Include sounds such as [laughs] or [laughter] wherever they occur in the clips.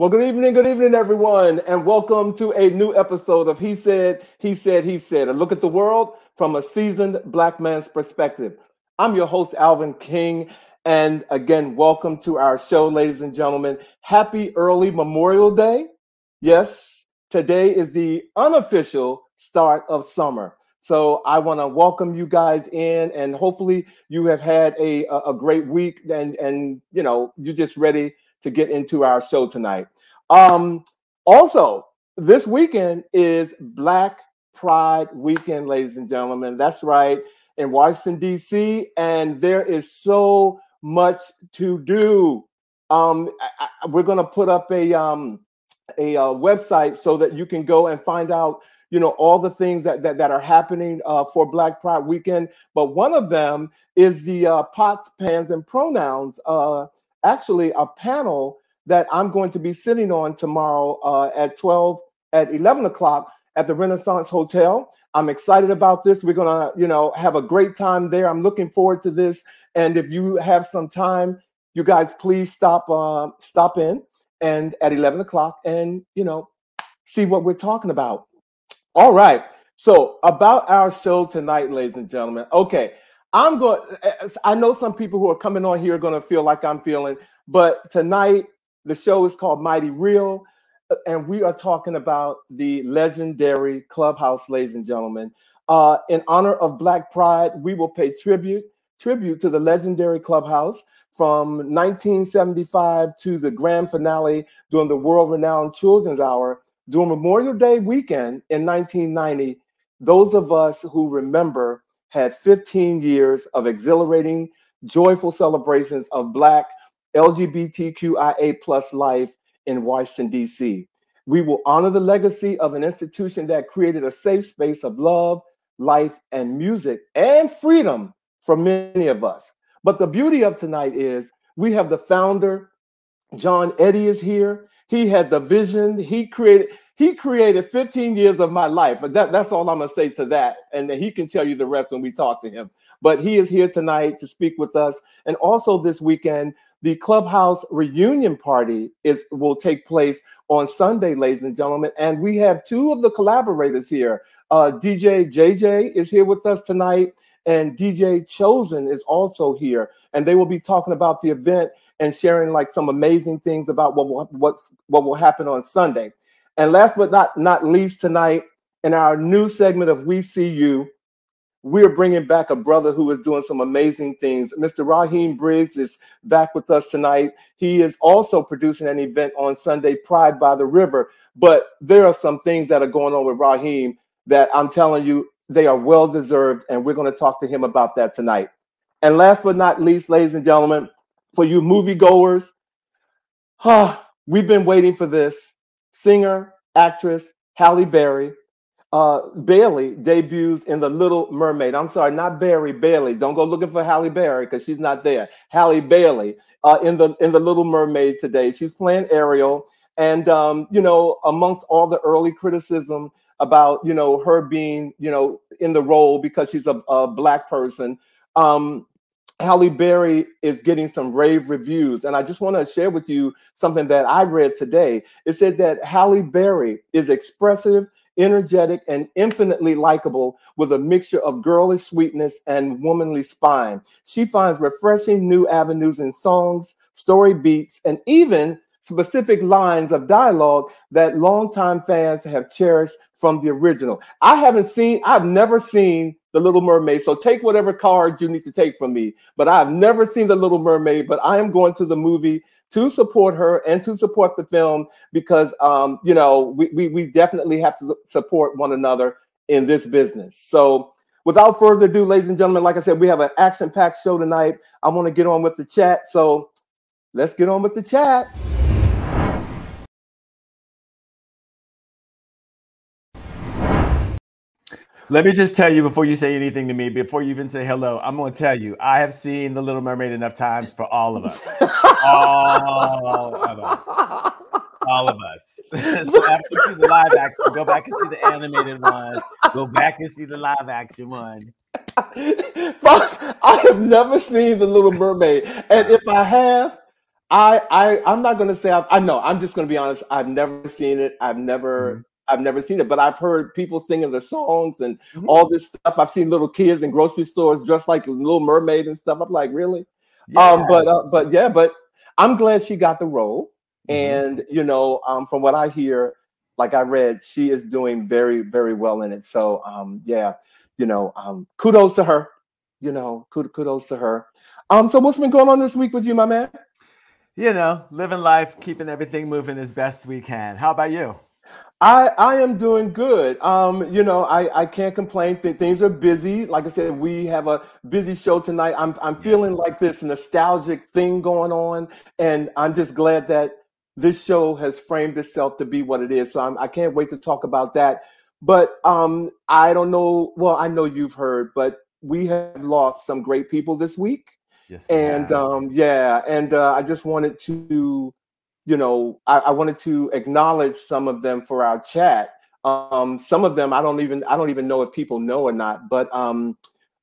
Well, good evening, good evening, everyone, and welcome to a new episode of He Said, He Said, He Said, a look at the world from a seasoned black man's perspective. I'm your host, Alvin King, and again, welcome to our show, ladies and gentlemen. Happy early Memorial Day. Yes, today is the unofficial start of summer. So I want to welcome you guys in, and hopefully you have had a, a great week, and and you know you're just ready to get into our show tonight. Um, also, this weekend is Black Pride Weekend, ladies and gentlemen. That's right, in Washington, D.C., and there is so much to do. Um, I, I, we're going to put up a, um, a uh, website so that you can go and find out you know all the things that that, that are happening uh, for black pride weekend but one of them is the uh, pots pans and pronouns uh, actually a panel that I'm going to be sitting on tomorrow uh, at 12 at 11 o'clock at the Renaissance Hotel. I'm excited about this. We're gonna, you know, have a great time there. I'm looking forward to this. And if you have some time, you guys please stop uh, stop in and at 11 o'clock and you know see what we're talking about. All right. So about our show tonight, ladies and gentlemen. Okay, I'm going. I know some people who are coming on here are going to feel like I'm feeling, but tonight the show is called Mighty Real, and we are talking about the legendary Clubhouse, ladies and gentlemen. Uh, in honor of Black Pride, we will pay tribute tribute to the legendary Clubhouse from 1975 to the grand finale during the world-renowned Children's Hour during Memorial Day weekend in 1990. Those of us who remember had 15 years of exhilarating, joyful celebrations of Black LGBTQIA plus life in Washington, D.C. We will honor the legacy of an institution that created a safe space of love, life, and music and freedom for many of us. But the beauty of tonight is we have the founder, John Eddie is here. He had the vision. He created, he created 15 years of my life. But that, that's all I'm gonna say to that. And he can tell you the rest when we talk to him. But he is here tonight to speak with us. And also this weekend, the clubhouse reunion party is will take place on Sunday, ladies and gentlemen. And we have two of the collaborators here. Uh, DJ JJ is here with us tonight, and DJ Chosen is also here. And they will be talking about the event and sharing like some amazing things about what will, what's what will happen on Sunday. And last but not not least tonight, in our new segment of We See You, we're bringing back a brother who is doing some amazing things. Mr. Rahim Briggs is back with us tonight. He is also producing an event on Sunday, Pride by the River. But there are some things that are going on with Rahim that I'm telling you, they are well deserved. And we're going to talk to him about that tonight. And last but not least, ladies and gentlemen, for you moviegoers, huh, [sighs] we've been waiting for this. Singer, actress, Halle Berry uh, Bailey debuts in The Little Mermaid. I'm sorry, not Barry Bailey. Don't go looking for Halle Berry because she's not there. Halle Bailey uh, in the in The Little Mermaid today. She's playing Ariel, and um, you know, amongst all the early criticism about you know her being you know in the role because she's a, a black person. Um, Halle Berry is getting some rave reviews. And I just want to share with you something that I read today. It said that Halle Berry is expressive energetic, and infinitely likable with a mixture of girlish sweetness and womanly spine. She finds refreshing new avenues in songs, story beats, and even specific lines of dialogue that longtime fans have cherished from the original. I haven't seen, I've never seen The Little Mermaid, so take whatever card you need to take from me. But I've never seen The Little Mermaid, but I am going to the movie to support her and to support the film because um, you know we, we, we definitely have to support one another in this business. So without further ado, ladies and gentlemen, like I said, we have an action-packed show tonight. I want to get on with the chat. So let's get on with the chat. Let me just tell you before you say anything to me, before you even say hello, I'm going to tell you, I have seen The Little Mermaid enough times for all of us. all of us. All of us. [laughs] so after you see the live action, go back and see the animated one. Go back and see the live action one. Fox, I have never seen The Little Mermaid. And if I have, I I I'm not gonna say I've, I know. I'm just gonna be honest. I've never seen it. I've never mm-hmm. I've never seen it, but I've heard people singing the songs and mm-hmm. all this stuff. I've seen little kids in grocery stores dressed like Little Mermaid and stuff. I'm like, really? Yeah. Um, but uh, but yeah, but I'm glad she got the role. Mm-hmm. And you know, um, from what I hear, like I read, she is doing very very well in it. So um, yeah, you know, um, kudos to her. You know, kudos to her. Um, so what's been going on this week with you, my man? You know, living life, keeping everything moving as best we can. How about you? I I am doing good. Um, you know, I I can't complain. Th- things are busy. Like I said, we have a busy show tonight. I'm I'm feeling like this nostalgic thing going on, and I'm just glad that this show has framed itself to be what it is. So I'm, I can't wait to talk about that. But um, I don't know. Well, I know you've heard, but we have lost some great people this week. Yes, and um, yeah, and uh, I just wanted to you know, I, I, wanted to acknowledge some of them for our chat. Um, some of them I don't even I don't even know if people know or not, but um,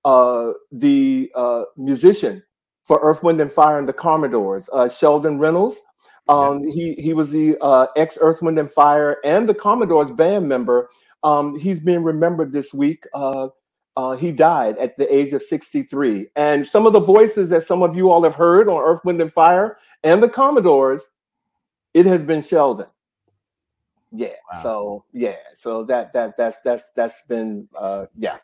uh, the uh, musician for Earth, Wind and Fire and the Commodores, uh, Sheldon Reynolds. Um, yeah. He he was the uh, ex Earth, Wind and Fire and the Commodores band member. Um, he's being remembered this week. Uh, uh, he died at the age of 63. And some of the voices that some of you all have heard on Earth, Wind, and Fire and the Commodores it has been Sheldon. Yeah. Wow. So yeah. So that that that's that's that's been uh yeah.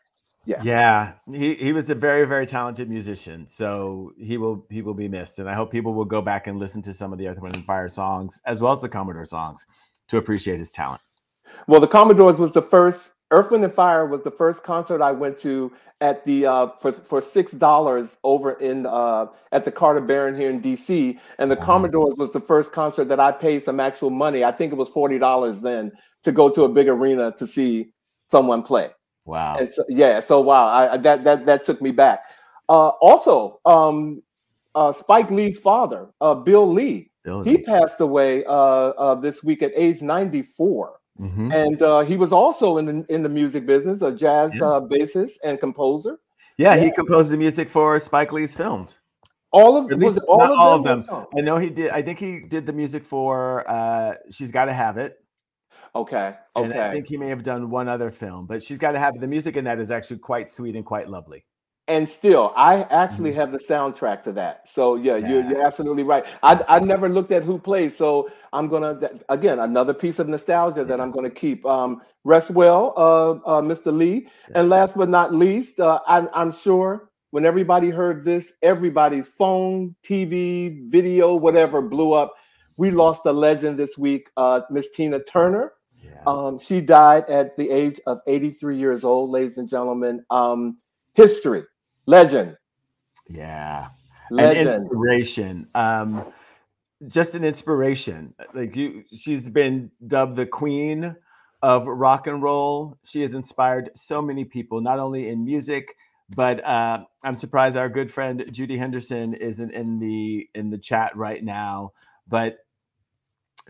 Yeah. Yeah. He he was a very, very talented musician. So he will he will be missed. And I hope people will go back and listen to some of the Earth, Wind, and Fire songs as well as the Commodore songs to appreciate his talent. Well, the Commodores was the first Earth, Wind, and Fire was the first concert I went to at the uh, for for six dollars over in uh, at the Carter Barron here in D.C. And the Commodores was the first concert that I paid some actual money. I think it was forty dollars then to go to a big arena to see someone play. Wow. And so, yeah. So wow, I, that that that took me back. Uh, also, um, uh, Spike Lee's father, uh, Bill Lee, Bill he passed away uh, this week at age ninety four. Mm-hmm. And uh, he was also in the in the music business, a jazz yes. uh, bassist and composer. Yeah, yeah, he composed the music for Spike Lee's films. All of was all, of, all them of them. I know he did. I think he did the music for uh, "She's Got to Have It." Okay. Okay. And I think he may have done one other film, but "She's Got to Have It." The music in that is actually quite sweet and quite lovely and still i actually mm-hmm. have the soundtrack to that. So yeah, yeah. You're, you're absolutely right. I, I never looked at who plays so i'm gonna again another piece of nostalgia that i'm gonna keep. Um rest well uh, uh mr lee. And last but not least uh, I, i'm sure when everybody heard this everybody's phone tv video whatever blew up. We lost a legend this week uh miss tina turner. Yeah. um, she died at the age of 83 years old ladies and gentlemen. Um, history legend. Yeah, legend. An inspiration. Um, just an inspiration. Like you, she's been dubbed the queen of rock and roll. She has inspired so many people, not only in music, but uh, I'm surprised our good friend Judy Henderson isn't in the in the chat right now. But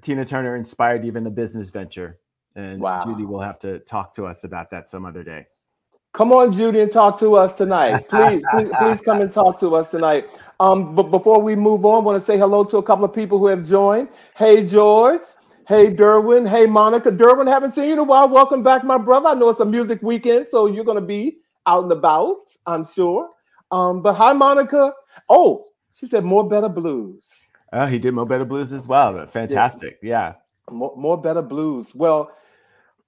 Tina Turner inspired even a business venture, and wow. Judy will have to talk to us about that some other day. Come on, Judy, and talk to us tonight. Please, [laughs] please, please come and talk to us tonight. Um, but before we move on, I want to say hello to a couple of people who have joined. Hey, George. Hey, Derwin. Hey, Monica. Derwin, haven't seen you in a while. Welcome back, my brother. I know it's a music weekend, so you're going to be out and about, I'm sure. Um, but hi, Monica. Oh, she said more better blues. Oh, he did more better blues as well. Fantastic. Yeah. yeah. More, more better blues. Well,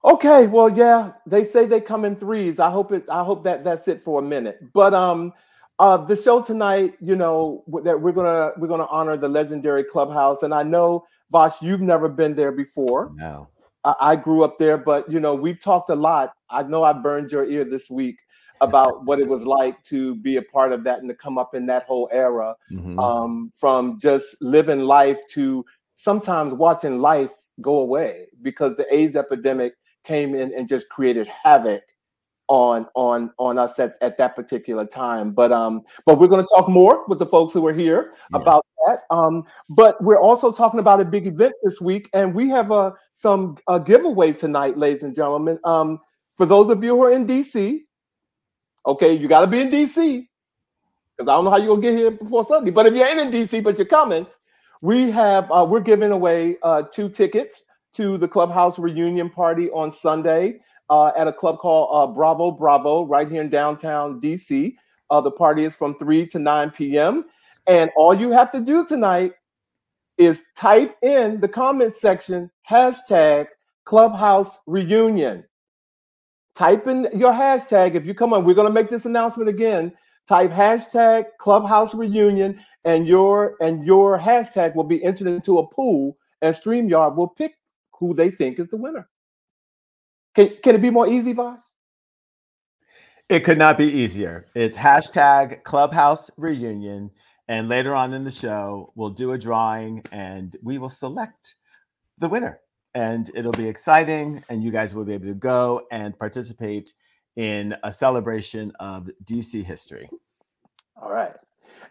Okay, well, yeah, they say they come in threes. I hope it. I hope that that's it for a minute. But um, uh, the show tonight, you know, that we're gonna we're gonna honor the legendary clubhouse, and I know Vosh, you've never been there before. No, I, I grew up there, but you know, we've talked a lot. I know I burned your ear this week about [laughs] what it was like to be a part of that and to come up in that whole era, mm-hmm. um, from just living life to sometimes watching life go away because the AIDS epidemic came in and just created havoc on on on us at, at that particular time. But um but we're going to talk more with the folks who are here yeah. about that. Um but we're also talking about a big event this week and we have a some a giveaway tonight ladies and gentlemen. Um for those of you who are in dc okay you got to be in dc because i don't know how you're going to get here before sunday. But if you're in dc but you're coming We have uh, we're giving away uh, two tickets to the clubhouse reunion party on Sunday uh, at a club called uh, Bravo Bravo right here in downtown DC. Uh, the party is from 3 to 9 p.m. And all you have to do tonight is type in the comment section hashtag clubhouse reunion. Type in your hashtag. If you come on, we're going to make this announcement again. Type hashtag clubhouse reunion and your and your hashtag will be entered into a pool and StreamYard will pick who they think is the winner. Can, can it be more easy, Vosh? It could not be easier. It's hashtag clubhouse reunion. And later on in the show, we'll do a drawing and we will select the winner. And it'll be exciting. And you guys will be able to go and participate in a celebration of DC history. All right.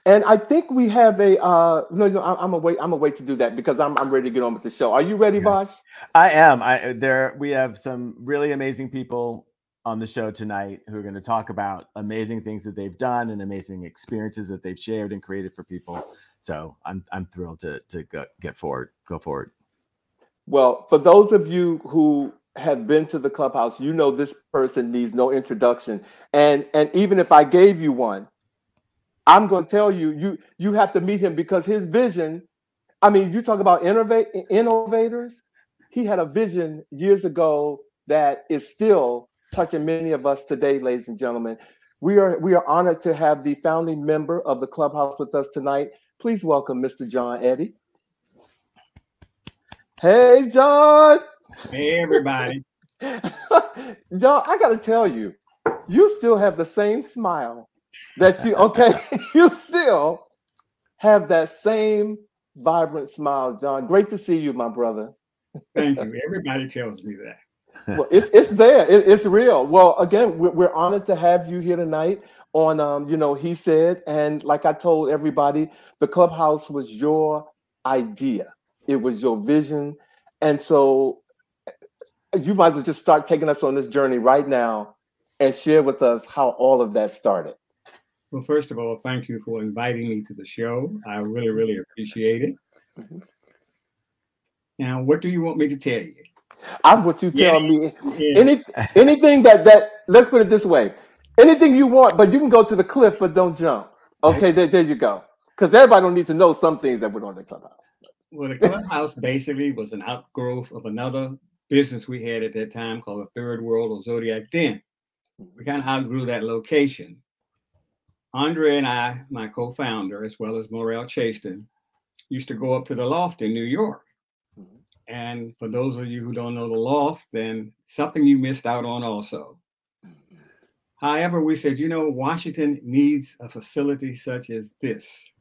And I think we have a uh no, no, I'm gonna wait. I'm gonna wait to do that because I'm I'm ready to get on with the show. Are you ready, yeah. Vosh? I am. I there we have some really amazing people on the show tonight who are going to talk about amazing things that they've done and amazing experiences that they've shared and created for people. So I'm I'm thrilled to to go, get forward, go forward. Well, for those of you who have been to the clubhouse, you know this person needs no introduction. And and even if I gave you one, I'm going to tell you you you have to meet him because his vision. I mean, you talk about innovate innovators. He had a vision years ago that is still touching many of us today, ladies and gentlemen. We are we are honored to have the founding member of the clubhouse with us tonight. Please welcome Mr. John Eddie. Hey, John. Hey, everybody. [laughs] John, I got to tell you, you still have the same smile that you okay. [laughs] you still have that same vibrant smile, John. Great to see you, my brother. Thank you. Everybody tells me that [laughs] well, it's it's there. It, it's real. Well, again, we're, we're, honored to have you here tonight on um, you know, he said, and like I told everybody, the clubhouse was your idea. It was your vision. And so you might as well just start taking us on this journey right now and share with us how all of that started. Well, first of all, thank you for inviting me to the show. I really, really appreciate it. Mm-hmm. Now, what do you want me to tell you? I'm what you tell yeah. me. Yeah. Any anything that that let's put it this way. Anything you want, but you can go to the cliff, but don't jump. Okay, there, there you go. Because everybody don't need to know some things that went on the clubhouse. Well, the clubhouse basically was an outgrowth of another business we had at that time called the Third World or Zodiac Den. We kind of outgrew that location. Andre and I, my co-founder, as well as Morel Chaston, used to go up to the loft in New York mm-hmm. and for those of you who don't know the loft, then something you missed out on also. Mm-hmm. However, we said, you know, Washington needs a facility such as this.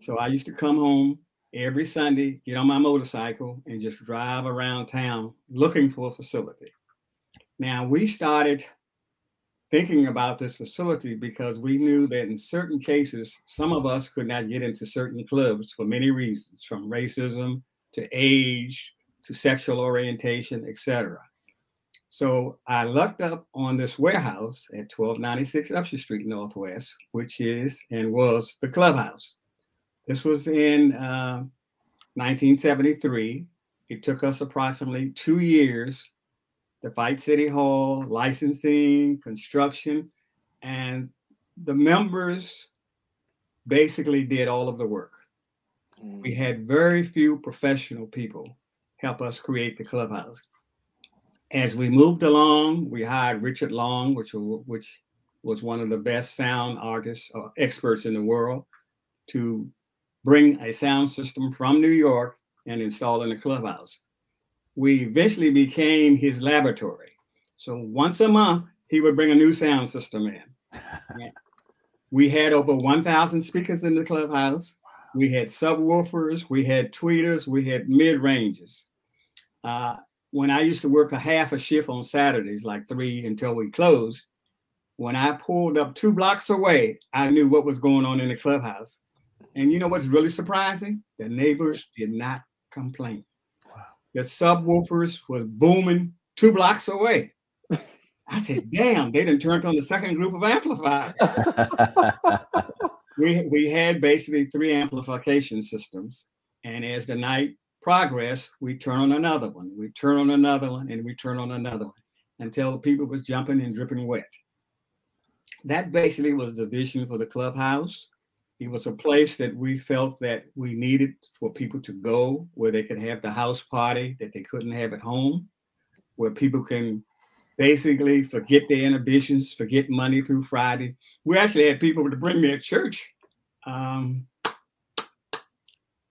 So I used to come home every Sunday, get on my motorcycle, and just drive around town looking for a facility. Now, we started thinking about this facility because we knew that in certain cases, some of us could not get into certain clubs for many reasons, from racism to age to sexual orientation, etc. So I looked up on this warehouse at 1296 Upshur Street Northwest, which is and was the clubhouse. This was in uh, 1973. It took us approximately two years to fight City Hall, licensing, construction, and the members basically did all of the work. We mm. had very few professional people help us create the clubhouse. As we moved along, we hired Richard Long, which, which was one of the best sound artists or experts in the world, to bring a sound system from New York and install in the clubhouse. We eventually became his laboratory. So once a month, he would bring a new sound system in. [laughs] we had over 1,000 speakers in the clubhouse we had subwoofers, we had tweeters, we had mid ranges. Uh, when I used to work a half a shift on Saturdays, like three until we closed, when I pulled up two blocks away, I knew what was going on in the clubhouse. And you know what's really surprising? The neighbors did not complain. The subwoofers was booming two blocks away. I said, damn, they didn't turn on the second group of amplifiers. [laughs] we we had basically three amplification systems. And as the night progressed, we turn on another one, we turn on another one, and we turn on another one until people was jumping and dripping wet. That basically was the vision for the clubhouse. It was a place that we felt that we needed for people to go where they could have the house party that they couldn't have at home, where people can basically forget their inhibitions, forget money through Friday. We actually had people to bring their church um,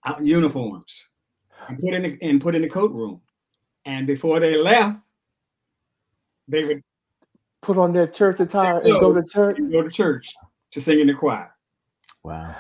out uniforms and put in the, and put in the coat room. And before they left, they would put on their church attire and go to church. Go to church to sing in the choir. Wow.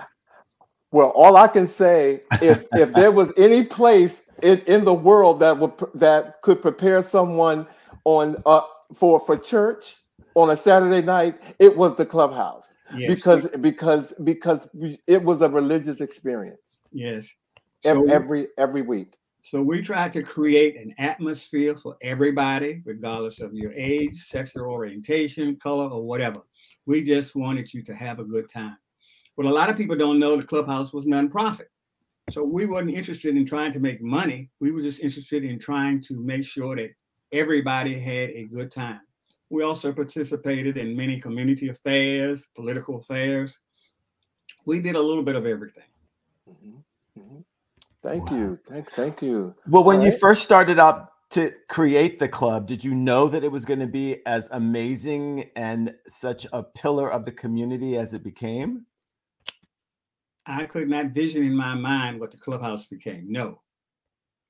Well, all I can say, if if [laughs] there was any place in, in the world that would that could prepare someone on uh, for for church on a Saturday night, it was the clubhouse yes. because because because it was a religious experience. Yes, so, every every week. So we tried to create an atmosphere for everybody, regardless of your age, sexual orientation, color, or whatever. We just wanted you to have a good time. But a lot of people don't know the clubhouse was nonprofit. So we weren't interested in trying to make money. We were just interested in trying to make sure that everybody had a good time. We also participated in many community affairs, political affairs. We did a little bit of everything. Mm-hmm. Mm-hmm. Thank wow. you. Thank, thank you. Well, when All you right. first started up to create the club, did you know that it was going to be as amazing and such a pillar of the community as it became? I could not vision in my mind what the clubhouse became. No,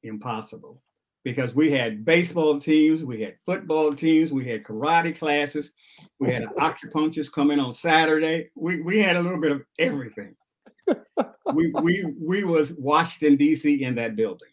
impossible. Because we had baseball teams, we had football teams, we had karate classes, we had [laughs] acupuncturists coming on Saturday. We, we had a little bit of everything. [laughs] we we we was Washington D.C. in that building,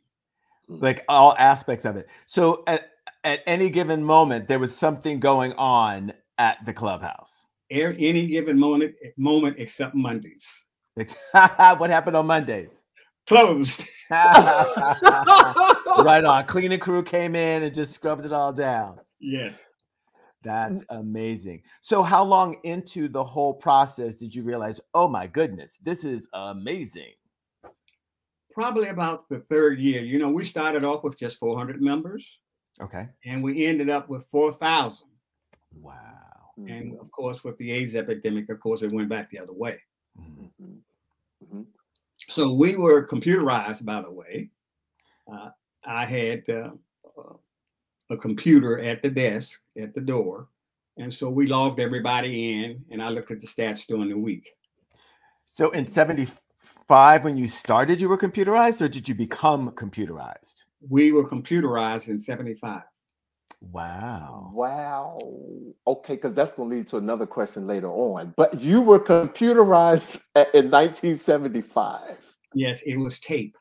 like all aspects of it. So at at any given moment, there was something going on at the clubhouse. Any given moment, moment except Mondays. [laughs] what happened on Mondays? Closed. [laughs] [laughs] right on. Cleaning crew came in and just scrubbed it all down. Yes. That's amazing. So, how long into the whole process did you realize, oh my goodness, this is amazing? Probably about the third year. You know, we started off with just 400 members. Okay. And we ended up with 4,000. Wow. And of course, with the AIDS epidemic, of course, it went back the other way. Mm-hmm. Mm-hmm. So we were computerized, by the way. Uh, I had uh, a computer at the desk at the door. And so we logged everybody in and I looked at the stats during the week. So in 75, when you started, you were computerized or did you become computerized? We were computerized in 75. Wow. Wow. Okay, because that's going to lead to another question later on. But you were computerized in 1975. Yes, it was tape.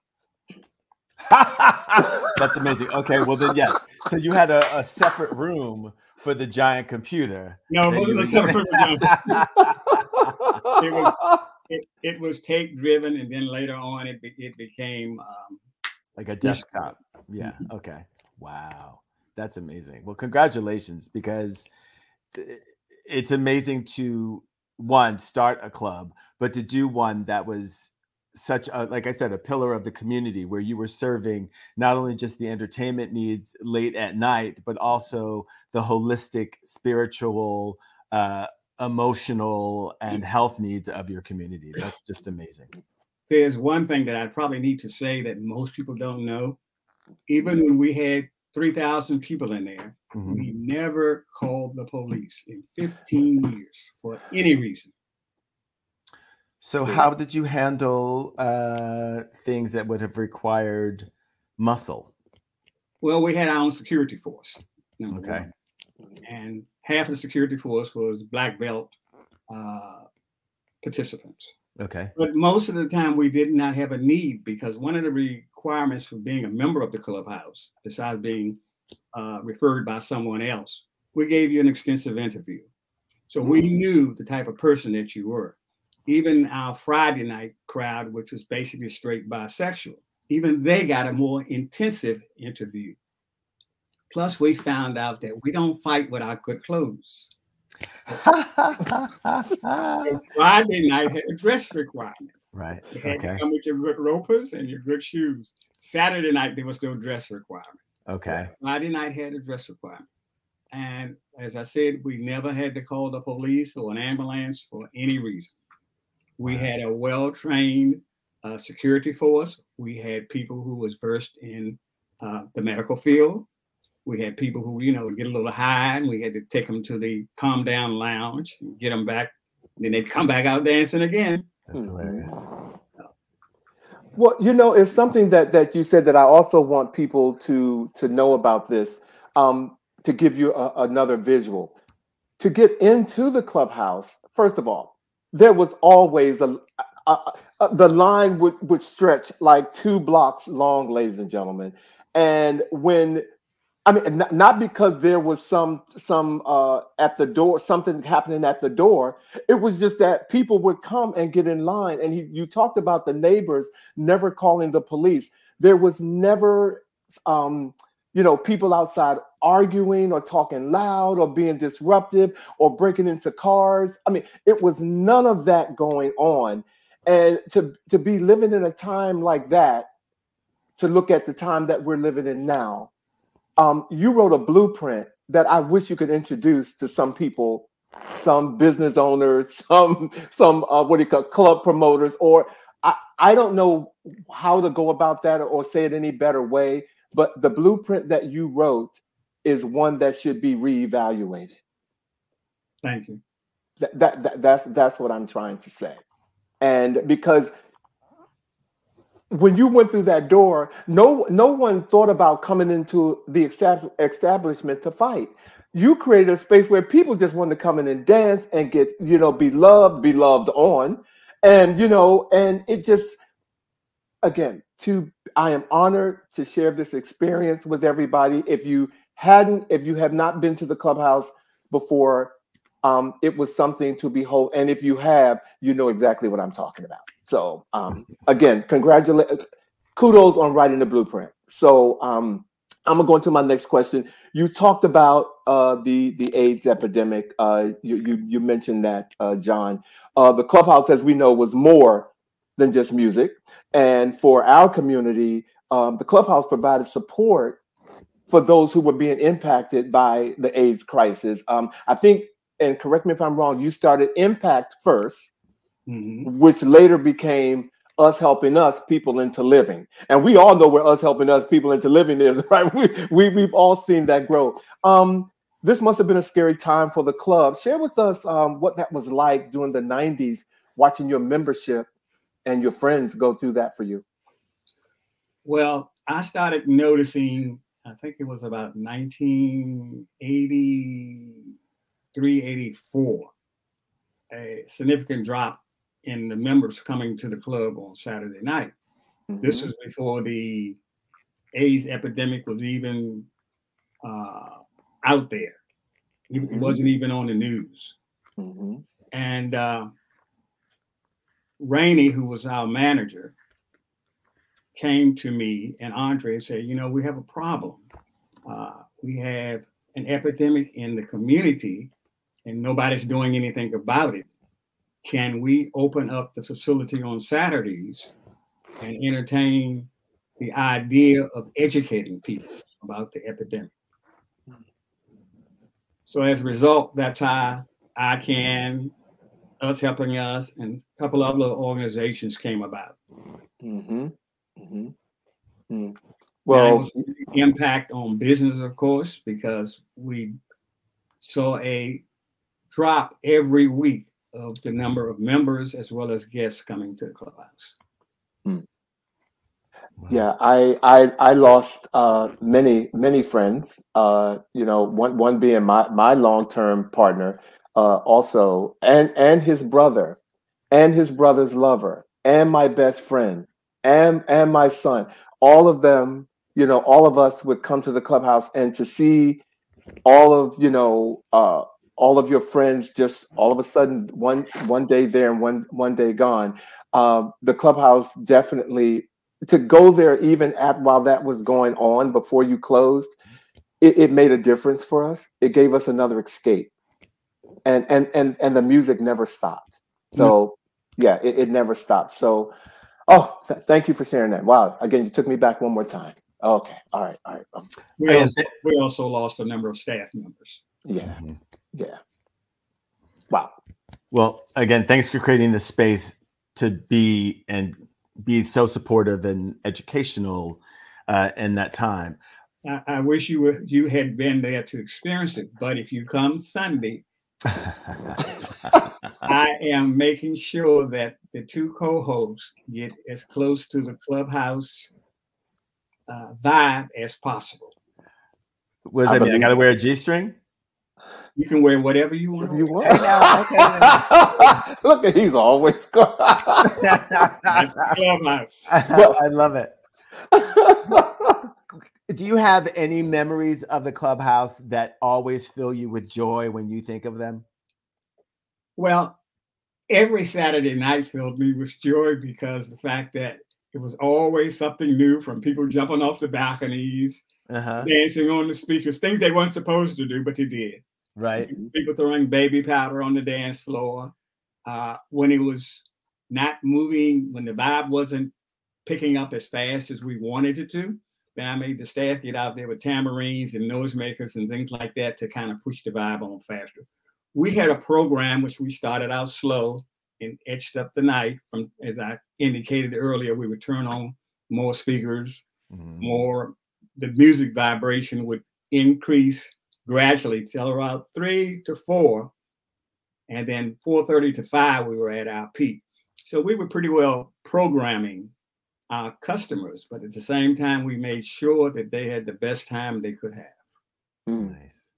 [laughs] that's amazing. Okay, well then yes. So you had a, a separate room for the giant computer. No, it wasn't a separate room. it was it, it was tape driven, and then later on it it became um, like a desktop. Yeah. Mm-hmm. Okay. Wow. That's amazing. Well, congratulations because it's amazing to one start a club, but to do one that was such a like i said a pillar of the community where you were serving not only just the entertainment needs late at night but also the holistic spiritual uh emotional and health needs of your community. That's just amazing. There's one thing that i probably need to say that most people don't know. Even when we had 3000 people in there mm-hmm. we never called the police in 15 years for any reason so, how did you handle uh, things that would have required muscle? Well, we had our own security force. Okay. One. And half the security force was black belt uh, participants. Okay. But most of the time, we did not have a need because one of the requirements for being a member of the clubhouse, besides being uh, referred by someone else, we gave you an extensive interview. So we mm. knew the type of person that you were even our Friday night crowd, which was basically straight bisexual, even they got a more intensive interview. Plus, we found out that we don't fight with our good clothes. [laughs] Friday night had a dress requirement. Right. You had Okay. to come with your good ropers and your good shoes. Saturday night there was no dress requirement. Okay. Friday night had a dress requirement. And as I said, we never had to call the police or an ambulance for any reason. We had a well-trained uh, security force. We had people who was versed in uh, the medical field. We had people who, you know, would get a little high, and we had to take them to the calm down lounge, and get them back. Then they'd come back out dancing again. That's Mhm. hilarious. Well, you know, it's something that that you said that I also want people to to know about this. Um, to give you a, another visual, to get into the clubhouse. First of all, there was always a, a, a the line would would stretch like two blocks long, ladies and gentlemen. And when I mean, not, because there was some some uh, at the door, something happening at the door. It was just that people would come and get in line. And he, you talked about the neighbors never calling the police. There was never, um, you know, people outside arguing or talking loud or being disruptive or breaking into cars. I mean, it was none of that going on. And to to be living in a time like that, to look at the time that we're living in now um, you wrote a blueprint that I wish you could introduce to some people, some business owners, [laughs] some some uh, what do you call club promoters, or I, I don't know how to go about that or, or say it any better way. But the blueprint that you wrote is one that should be reevaluated. Thank you. That, that, that that's that's what I'm trying to say, and because when you went through that door, no no one thought about coming into the establishment to fight. You created a space where people just wanted to come in and dance and get, you know, be loved, be loved on. And, you know, and it just again, to I am honored to share this experience with everybody. If you hadn't, if you have not been to the clubhouse before, um, it was something to behold. And if you have, you know exactly what I'm talking about. So um, again, congratulate, kudos on writing the blueprint. So um, I'm gonna go into my next question. You talked about uh, the the AIDS epidemic. Uh, you, you you mentioned that, uh, John. Uh, the clubhouse, as we know, was more than just music, and for our community, um, the clubhouse provided support for those who were being impacted by the AIDS crisis. Um, I think, and correct me if I'm wrong, you started Impact first Mhm. which later became us helping us people into living. And we all know where us helping us people into living is, [laughs] right? We, we we've all seen that grow. Um, this must have been a scary time for the club. Share with us um, what that was like during the 90s, watching your membership and your friends go through that for you. Well, I started noticing, I think it was about 1983, 84, a significant drop in the members coming to the club on Saturday night. This Mhm. was before the AIDS epidemic was even uh, out there. It Mhm. wasn't even on the news. Mhm. And uh, Rainey, who was our manager, came to me and Andre and said, You know, we have a problem. Uh, we have an epidemic in the community and nobody's doing anything about it. Can we open up the facility on Saturdays and entertain the idea of educating people about the epidemic? So as a result, that's how I can, us helping us, and a couple of other organizations came about. Mhm. Mhm. Mm. Well, was impact on business, of course, because we saw a drop every week of the number of members as well as guests coming to the clubhouse. Yeah, I I I lost uh, many many friends. Uh, you know, one one being my my long term partner, uh, also, and and his brother, and his brother's lover, and my best friend, and and my son. All of them, you know, all of us would come to the clubhouse, and to see all of you know uh, all of your friends just all of a sudden one one day there and one one day gone. Um, the clubhouse definitely to go there even at while that was going on before you closed it, it made a difference for us it gave us another escape and and and and the music never stopped so yeah, it, it never stopped. So, oh, th- thank you for sharing that. Wow, again, you took me back one more time. Okay, all right, all right. Um, we, also, we also lost a number of staff members. Yeah, mm-hmm. Yeah. Wow. Well, again, thanks for creating this space to be and be so supportive and educational uh, in that time. I, I wish you were you had been there to experience it, but if you come Sunday, [laughs] I am making sure that the two co-hosts get as close to the clubhouse uh, vibe as possible. What does that I mean? I got to wear a G-string. You can wear whatever you want. You want. [laughs] Look at he's always. [laughs] Clubhouse. [laughs] I love it. Do you have any memories of the clubhouse that always fill you with joy when you think of them? Well, every Saturday night filled me with joy because the fact that it was always something new from people jumping off the balconies, uh-huh. dancing on the speakers, things they weren't supposed to do, but they did. Right. People throwing baby powder on the dance floor. Uh, when it was not moving, when the vibe wasn't picking up as fast as we wanted it to, then I made the staff get out there with tamarines and noisemakers and things like that to kind of push the vibe on faster. We had a program which we started out slow and etched up the night. From as I indicated earlier, we would turn on more speakers, mm-hmm. more the music vibration would increase gradually till around three to four, and then 4:30 to five we were at our peak. So we were pretty well programming our customers, but at the same time, we made sure that they had the best time they could have. Mm. Nice,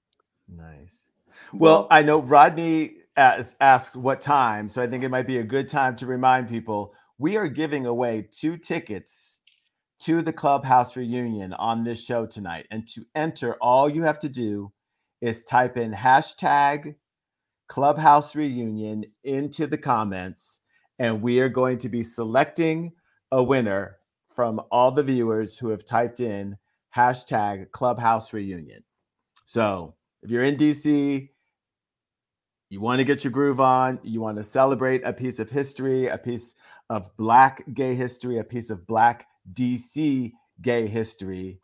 nice. Well, I know Rodney asked what time, so I think it might be a good time to remind people we are giving away two tickets to the clubhouse reunion on this show tonight. And to enter, all you have to do is type in hashtag clubhouse reunion into the comments, and we are going to be selecting a winner from all the viewers who have typed in hashtag clubhouse reunion. So if you're in DC, you want to get your groove on, you want to celebrate a piece of history, a piece of Black gay history, a piece of Black DC gay history,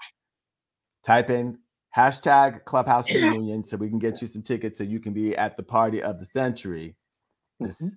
type in hashtag clubhouse reunion so we can get you some tickets so you can be at the party of the century this mm-hmm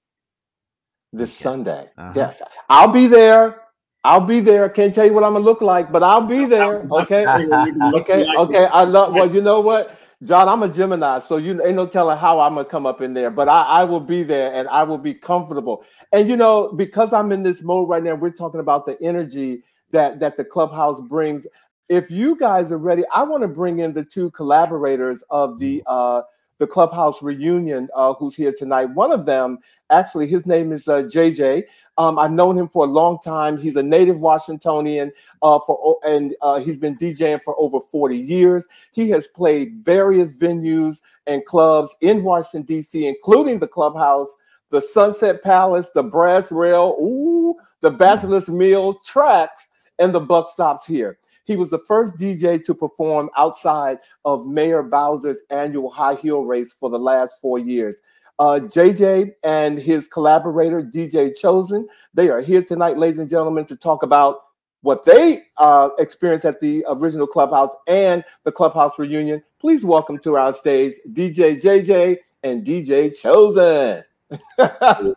this Sunday. Uh-huh. Yes, I'll be there. I'll be there. Can't tell you what I'm gonna look like, but I'll be there. Okay, okay, okay. I love. Well, you know what, John, I'm a Gemini, so you ain't no telling how I'm gonna come up in there. But I, I will be there, and I will be comfortable. And you know, because I'm in this mode right now, we're talking about the energy that that the clubhouse brings. If you guys are ready, I want to bring in the two collaborators of the uh, the clubhouse reunion uh, who's here tonight. One of them, actually, his name is uh, JJ. Um, I've known him for a long time. He's a native Washingtonian uh, for and uh, he's been DJing for over 40 years. He has played various venues and clubs in Washington D.C., including the clubhouse. The Sunset Palace, the Brass Rail, ooh, the Bachelor's Mill tracks, and the Buck Stops here. He was the first DJ to perform outside of Mayor Bowser's annual high heel race for the last four years. Uh, JJ and his collaborator, DJ Chosen, they are here tonight, ladies and gentlemen, to talk about what they uh, experienced at the original clubhouse and the clubhouse reunion. Please welcome to our stage DJ JJ and DJ Chosen. [laughs]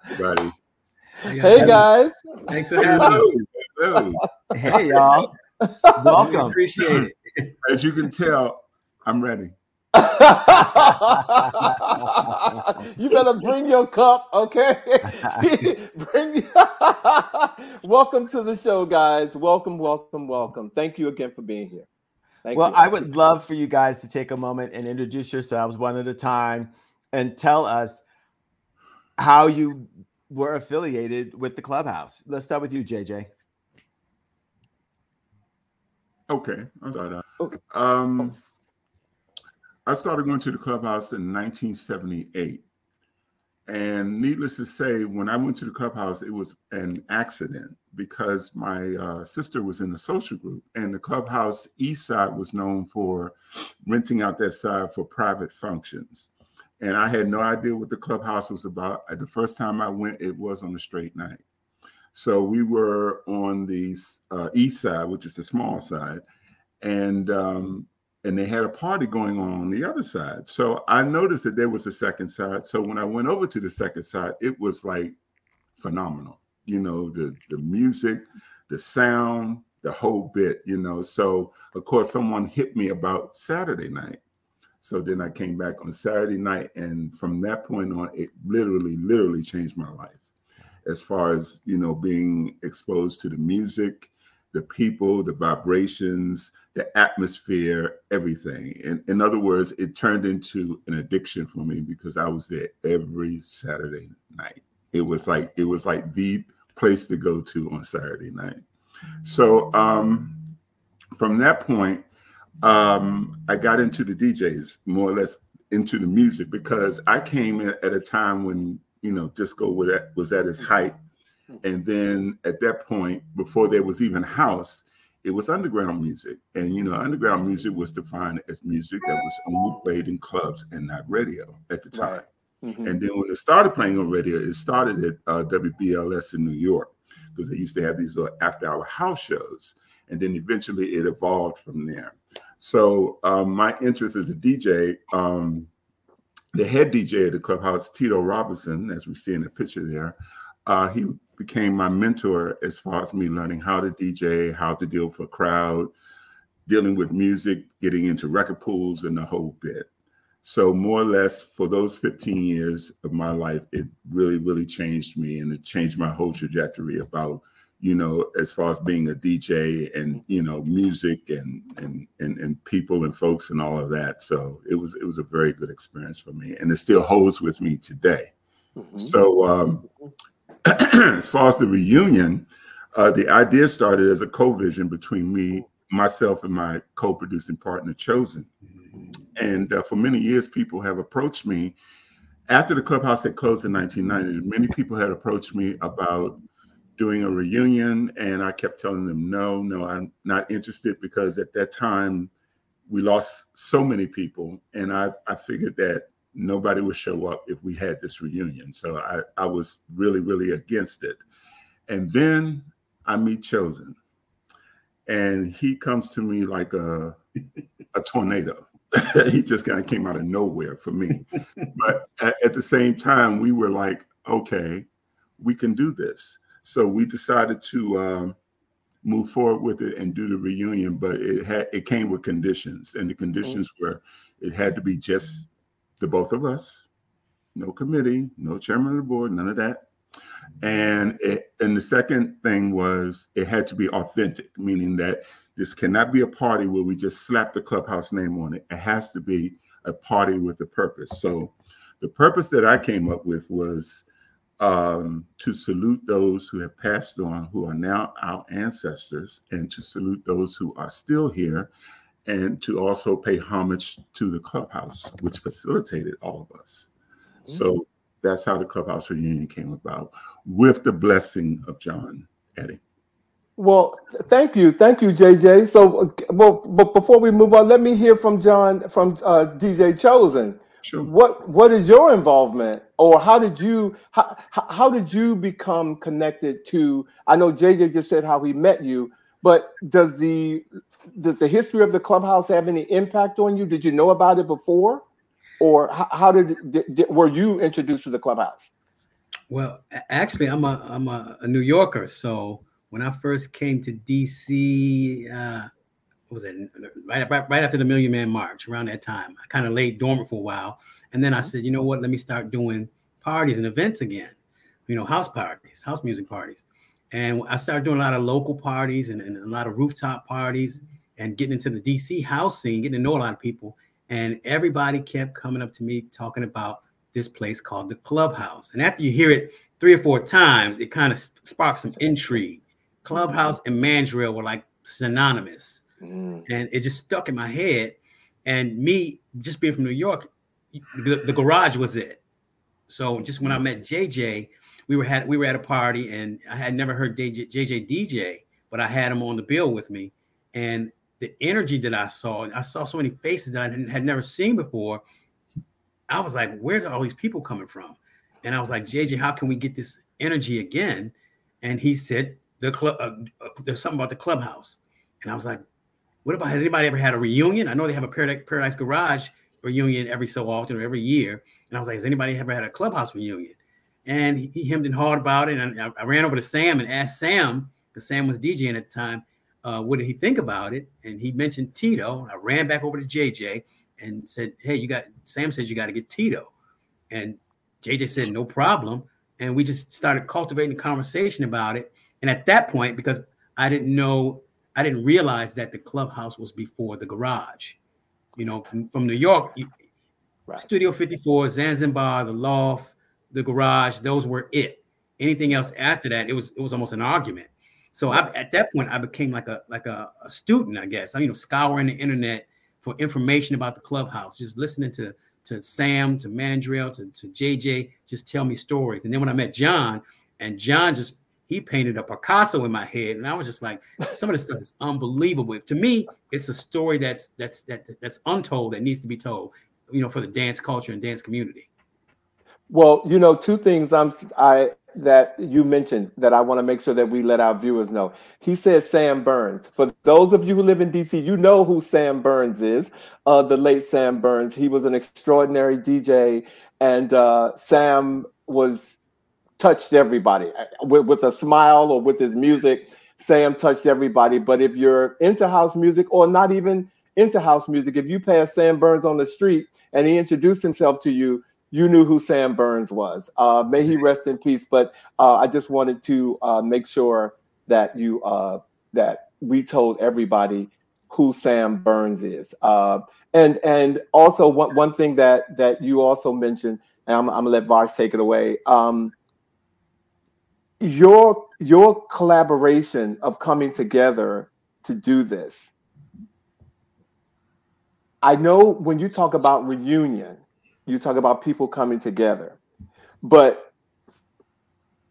Hey guys. Thanks for having me. Hey y'all. Welcome. appreciate it. As you can tell, I'm ready. you better bring your cup, okay? [laughs] bring [laughs] welcome to the show, guys. Welcome, welcome, welcome. Thank you again for being here. Thank well, you. I would love for you guys to take a moment and introduce yourselves one at a time and tell us how you were affiliated with the clubhouse. Let's start with you, JJ. Okay, I started. Um, I started going to the clubhouse in 1978, and needless to say, when I went to the clubhouse, it was an accident because my uh, sister was in the social group, and the clubhouse east side was known for renting out that side for private functions. and I had no idea what the clubhouse was about. The first time I went, it was on a straight night. So we were on the uh, east side, which is the small side, and um, and they had a party going on on the other side. So I noticed that there was a second side. So when I went over to the second side, it was like phenomenal. You know, the the music, the sound, the whole bit. You know, so of course someone hit me about Saturday night. So then I came back on Saturday night, and from that point on, it literally, literally changed my life. As far as you know, being exposed to the music, the people, the vibrations, the atmosphere, everything. In, in other words, it turned into an addiction for me because I was there every Saturday night. It was like it was like the place to go to on Saturday night. So um, from that point, um, I got into the DJs more or less into the music because I came in at a time when you know disco was at, was at its height, and then at that point, before there was even house, it was underground music. And you know, underground music was defined as music that was only played in clubs and not radio at the time. Right. Mm-hmm. And then when it started playing on radio, it started at uh, WBLS in New York because they used to have these little after-hour house shows, and then eventually it evolved from there. So um, my interest as a DJ, um, the head DJ at the clubhouse, Tito Robinson, as we see in the picture there, uh, he became my mentor as far as me learning how to DJ, how to deal with a crowd, dealing with music, getting into record pools, and the whole bit. So more or less for those 15 years of my life, it really, really changed me and it changed my whole trajectory about, you know, as far as being a DJ and, you know, music and and and, and people and folks and all of that. So it was it was a very good experience for me. And it still holds with me today. Mm-hmm. So um, [clears throat] as far as the reunion, uh, the idea started as a co-vision between me, myself, and my co-producing partner, Chosen. And uh, for many years, people have approached me after the clubhouse had closed in 1990. Many people had approached me about doing a reunion, and I kept telling them, no, no, I'm not interested because at that time we lost so many people, and I, I figured that nobody would show up if we had this reunion. So I, I was really, really against it. And then I meet Chosen, and he comes to me like a, a tornado. [laughs] he just kind of came out of nowhere for me. [laughs] but at, at the same time, we were like, okay, we can do this. So we decided to um, move forward with it and do the reunion, but it had it came with conditions, and the conditions mm-hmm. were it had to be just the both of us, no committee, no chairman of the board, none of that. And it, and the second thing was it had to be authentic, meaning that this cannot be a party where we just slap the clubhouse name on it. It has to be a party with a purpose. So the purpose that I came up with was um, to salute those who have passed on, who are now our ancestors, and to salute those who are still here and to also pay homage to the clubhouse, which facilitated all of us. Mm-hmm. So that's how the clubhouse reunion came about, with the blessing of John Eddie. Well, thank you, thank you, JJ. So, well, but before we move on, let me hear from John, from uh, DJ Chosen. Sure. What What is your involvement, or how did you how, how did you become connected to? I know JJ just said how he met you, but does the does the history of the clubhouse have any impact on you? Did you know about it before, or how, how did, did, did, were you introduced to the clubhouse? Well, actually, I'm a I'm a, a, New Yorker, so when I first came to DC, uh, was it right, right right after the Million Man March? Around that time, I kind of laid dormant for a while, and then I mm-hmm. said, you know what? Let me start doing parties and events again. You know, house parties, house music parties. And I started doing a lot of local parties and, and, a lot of rooftop parties and getting into the DC house scene, getting to know a lot of people. And everybody kept coming up to me talking about this place called the Clubhouse. And after you hear it three or four times, it kind of sparks some intrigue. Clubhouse and Mandrill were like synonymous. Mm. And it just stuck in my head. And me, just being from New York, the, the garage was it. So just when I met JJ, we were had we were at a party and I had never heard JJ, JJ DJ, but I had him on the bill with me, and the energy that I saw, and I saw so many faces that I had never seen before. I was like, where's all these people coming from? And I was like, JJ, how can we get this energy again? And he said, the club, uh, uh, there's something about the clubhouse. And I was like, what about, has anybody ever had a reunion? I know they have a Paradise, Paradise Garage reunion every so often or every year. And I was like, has anybody ever had a clubhouse reunion? And he, he hemmed and hawed about it. And I, I, ran over to Sam and asked Sam, because Sam was DJing at the time, uh, what did he think about it? And he mentioned Tito. I ran back over to JJ and said, Hey, you got Sam says you got to get Tito. And JJ said, No problem. And we just started cultivating a conversation about it. And at that point, because I didn't know, I didn't realize that the clubhouse was before the garage. You know, from, from New York, right. Studio 54, Zanzibar, the loft, the garage, those were it. Anything else after that, it was it was almost an argument. So I, at that point, I became like a like a, a student, I guess. I you know scouring the internet for information about the clubhouse, just listening to to Sam, to Mandrill, to, to JJ, just tell me stories. And then when I met John, and John just he painted a Picasso in my head, and I was just like, some of this stuff is unbelievable. To me, it's a story that's that's that that's untold that needs to be told, you know, for the dance culture and dance community. Well, you know, two things I'm I that you mentioned that I want to make sure that we let our viewers know. He says Sam Burns. For those of you who live in DC, you know who Sam Burns is, uh, the late Sam Burns. He was an extraordinary DJ, and uh, Sam was touched everybody uh, with, with a smile or with his music. Sam touched everybody. But if you're into house music or not even into house music, if you pass Sam Burns on the street and he introduced himself to you, you knew who Sam Burns was. Uh, may he rest in peace. But uh, I just wanted to uh, make sure that you uh, that we told everybody who Sam Burns is. Uh, and and also one, one thing that that you also mentioned, and I'm, I'm gonna let Vars take it away. Um, your your collaboration of coming together to do this. I know when you talk about reunion, you talk about people coming together. But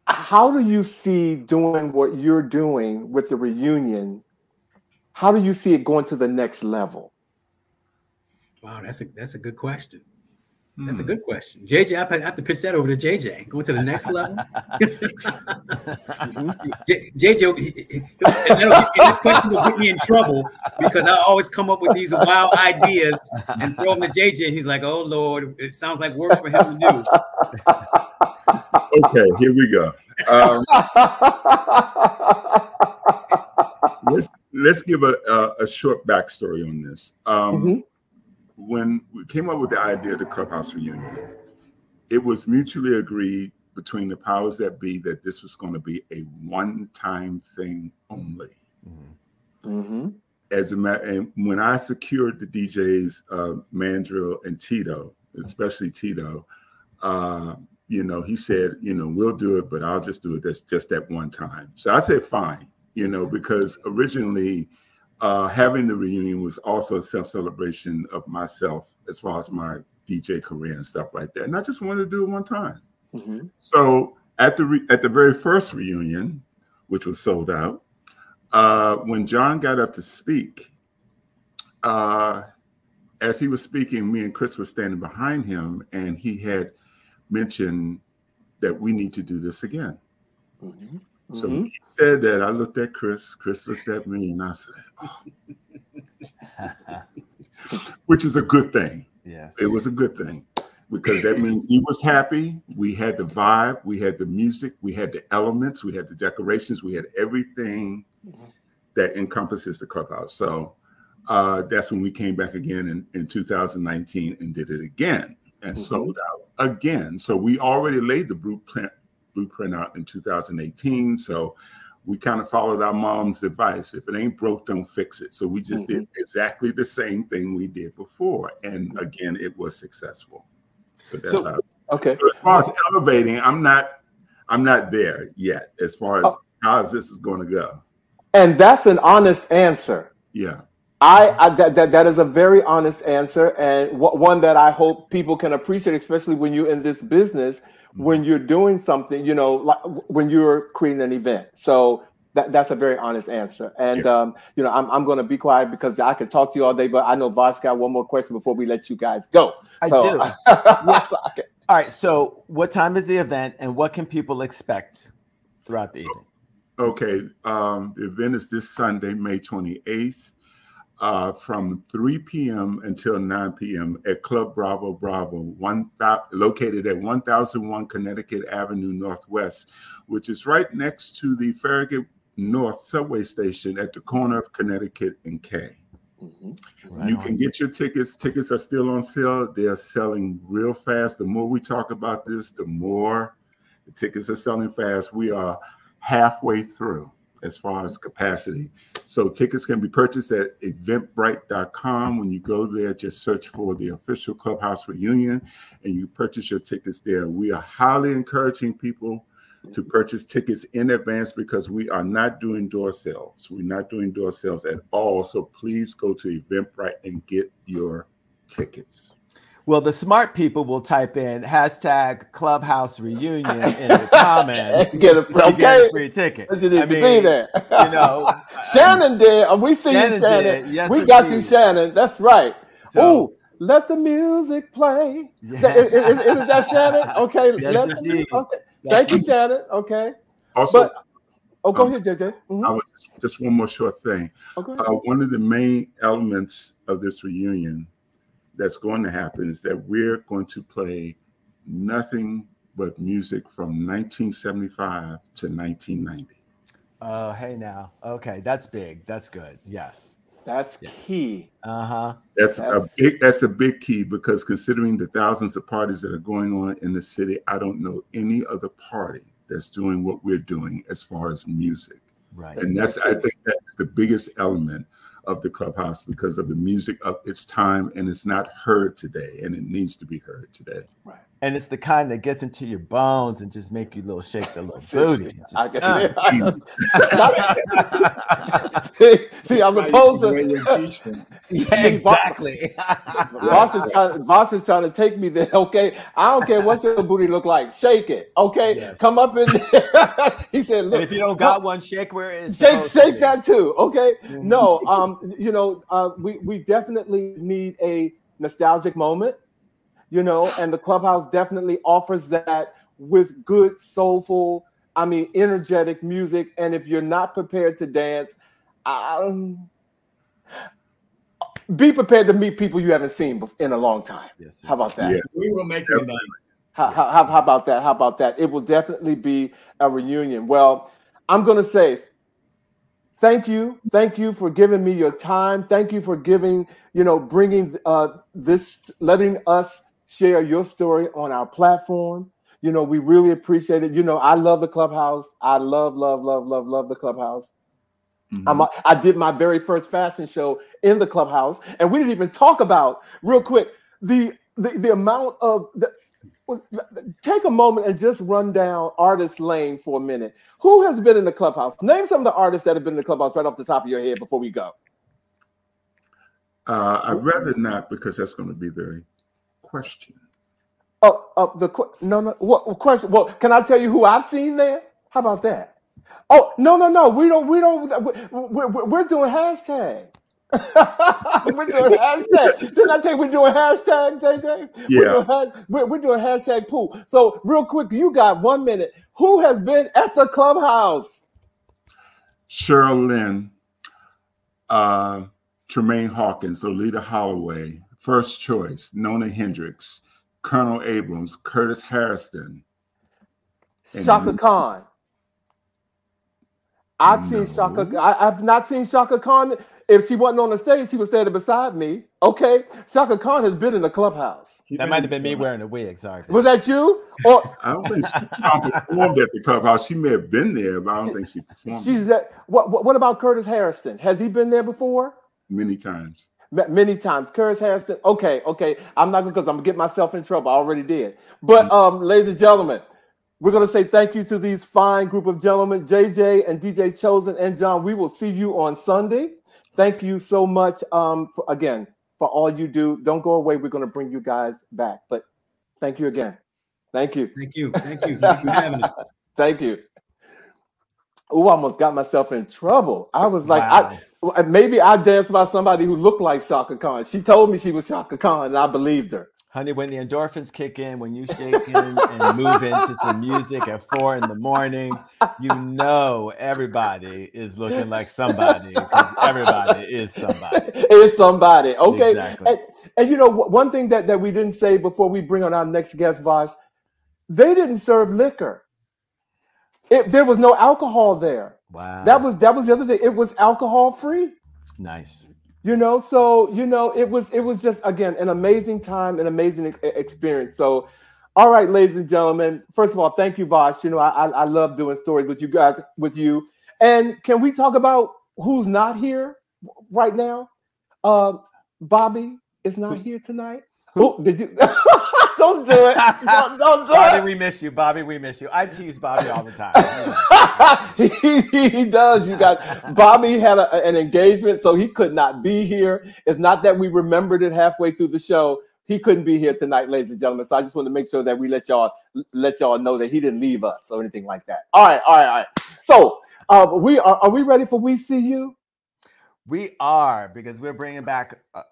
how do you see doing what you're doing with the reunion? How do you see it going to the next level? Wow, that's a that's a good question. That's a hmm. good question. JJ, I have to pitch that over to JJ. Going to the next level. [laughs] JJ, that question will get me in trouble because I always come up with these wild ideas and throw them to JJ. He's like, "Oh Lord, it sounds like work for him to do." Okay, here we go. Um, [laughs] let's let's give a, a, a short backstory on this. Um, mm-hmm when we came up with the idea of the clubhouse reunion, it was mutually agreed between the powers that be that this was going to be a one-time thing only. Mm-hmm. mm-hmm. As a matter, and when I secured the DJs, uh, Mandrill and Tito, especially Tito, uh, you know, he said, you know, we'll do it, but I'll just do it. That's just that one time. So I said, fine, you know, because originally uh, having the reunion was also a self celebration of myself as far as my DJ career and stuff like that. And I just wanted to do it one time. Mm-hmm. So at the re- at the very first reunion, which was sold out, uh, when John got up to speak, uh, as he was speaking, me and Chris were standing behind him, and he had mentioned that we need to do this again. Mm-hmm. So mm-hmm. he said that. I looked at Chris. Chris looked at me, and I said, oh. [laughs] which is a good thing. Yes, it was a good thing because that means he was happy. We had the vibe, we had the music, we had the elements, we had the decorations, we had everything mm-hmm. that encompasses the clubhouse. So uh, that's when we came back again in, in 2019 and did it again and mm-hmm. sold out again. So we already laid the blueprint blueprint out in 2018. So we kind of followed our mom's advice. If it ain't broke, don't fix it. So we just mm-hmm. did exactly the same thing we did before. And again, it was successful. So that's so, how okay. So as far as elevating, I'm not I'm not there yet as far as oh. how this is going to go. And that's an honest answer. Yeah. I, I that, that that is a very honest answer and w- one that I hope people can appreciate, especially when you're in this business when you're doing something, you know, like when you're creating an event. So That, that's a very honest answer. And, yeah. um, you know, I'm, I'm going to be quiet because I could talk to you all day, but I know Vosh got one more question before we let you guys go. I so, do. [laughs] yeah. All right. So, what time is the event and what can people expect throughout the evening? Okay. Um, the event is this Sunday, May 28th uh, from 3 p.m. until 9 p.m. at Club Bravo Bravo, one th- located at 1001 Connecticut Avenue Northwest, which is right next to the Farragut North subway station at the corner of Connecticut and K. Mm-hmm. Right you on. can get your tickets. Tickets are still on sale. They are selling real fast. The more we talk about this, the more the tickets are selling fast. We are halfway through as far as capacity. So tickets can be purchased at eventbrite.com. When you go there, just search for the official Clubhouse reunion and you purchase your tickets there. We are highly encouraging people to purchase tickets in advance because we are not doing door sales. We're not doing door sales at all. So please go to Eventbrite and get your tickets. Well, the smart people will type in hashtag clubhouse reunion [laughs] in the comments. get a, okay. get a free ticket. You need I to mean, be there. you know, [laughs] Shannon did. Uh, we see Shannon you, Shannon. Yes, we indeed. got you, Shannon. That's right. So, oh, let the music play. Yeah. Is, is, is, that Shannon? [laughs] Okay. Yes, let the, okay. Thank you, Shannon. Okay. Also, but, oh, go um, ahead, JJ. Mm-hmm. I was just, just, one more short thing. Okay. Uh, one of the main elements of this reunion that's going to happen is that we're going to play nothing but music from 1975 to 1990. Oh, hey now. Okay, that's big. That's good. Yes. That's yes. key. Uh-huh. That's, that's a big that's a big key because considering the thousands of parties that are going on in the city, I don't know any other party that's doing what we're doing as far as music. Right. And that's I think that's the biggest element of the clubhouse because of the music of its time and it's not heard today and it needs to be heard today. Right and it's the kind that gets into your bones and just make you little shake the little [laughs] booty. Just, I get uh. [laughs] see, see, I'm opposed to. [laughs] yeah, exactly. Voss is trying. Voss is trying to take me there. Okay, I don't care what your booty look like. Shake it. Okay, yes. come up in there. he said, "Look, and if you don't got one, shake where it is. Shake, shake to that too. Okay, mm-hmm. no, um, you know, uh, we we definitely need a nostalgic moment you know, and the clubhouse definitely offers that with good, soulful, I mean, energetic music. And if you're not prepared to dance, um, be prepared to meet people you haven't seen in a long time. Yes, how about that? Yes. We will make it. How, how, how about that? How about that? It will definitely be a reunion. Well, I'm going to say thank you thank you for giving me your time thank you for giving you know bringing uh this letting us share your story on our platform. You know, we really appreciate it. You know, I love the clubhouse. I love, love, love, love, love the clubhouse. Mm-hmm. A, i did my very first fashion show in the clubhouse, and we didn't even talk about real quick the the, the amount of the. Take a moment and just run down artist lane for a minute. Who has been in the clubhouse? Name some of the artists that have been in the clubhouse right off the top of your head before we go. Uh, I'd rather not because that's going to be very question. Oh, oh the no, no. What question? Well, can I tell you who I've seen there? How about that? Oh, no, no, no. We don't. We don't. We're, we're, we're doing hashtag. [laughs] we're doing hashtag. Didn't I tell you we're doing hashtag, JJ? Yeah. We're doing, we're, we're doing hashtag pool. So, real quick, you got one minute. Who has been at the clubhouse? Cheryl Lynn, uh, Tramaine Hawkins, Loleatta Holloway, First Choice, Nona Hendryx, Colonel Abrams, Curtis Hairston, Chaka Khan. I've no. seen Chaka. I, have not seen Chaka Khan. If she wasn't on the stage, she was standing beside me. Okay, Chaka Khan has been in the clubhouse. That might have been me wearing a wig. Sorry. Was that you? Or [laughs] I don't think she performed at the clubhouse. She may have been there, but I don't think she performed. She's that. What, what? What about Curtis Hairston? Has he been there before? Many times many times. Curtis Hairston. Okay, okay. I'm not gonna because I'm gonna get myself in trouble. I already did. But mm-hmm. um, ladies and gentlemen, we're gonna say thank you to these fine group of gentlemen, JJ and DJ Chosen and John. We will see you on Sunday. Thank you so much. Um, for, again for all you do. Don't go away. We're gonna bring you guys back. But thank you again. Thank you. Thank you. Thank you. Thank you for having us. [laughs] Thank you. Oh, I almost got myself in trouble. I was like, wow. I maybe I danced by somebody who looked like Chaka Khan. She told me she was Chaka Khan, and I believed her. Honey, when the endorphins kick in, when you shake in and move into some music at four in the morning, you know everybody is looking like somebody because everybody is somebody. Is somebody. Okay. Exactly. And, and, you know, one thing that, that we didn't say before we bring on our next guest, Vash, they didn't serve liquor. It, there was no alcohol there. Wow. That was that was the other thing. It was alcohol free. Nice you know so you know it was it was just again an amazing time an amazing experience so all right ladies and gentlemen first of all thank you vosh you know i i love doing stories with you guys with you and can we talk about who's not here right now uh, bobby is not here tonight oh did you [laughs] Don't do it. [laughs] Don't, don't do Bobby, it. we miss you. Bobby, we miss you. I tease Bobby all the time. [laughs] [laughs] he, he does, you guys. Bobby had a, an engagement, so he could not be here. It's not that we remembered it halfway through the show. He couldn't be here tonight, ladies and gentlemen. So I just want to make sure that we let y'all let y'all know that he didn't leave us or anything like that. All right, all right, all right. So uh, we are are we ready for We See You? We are because we're bringing back a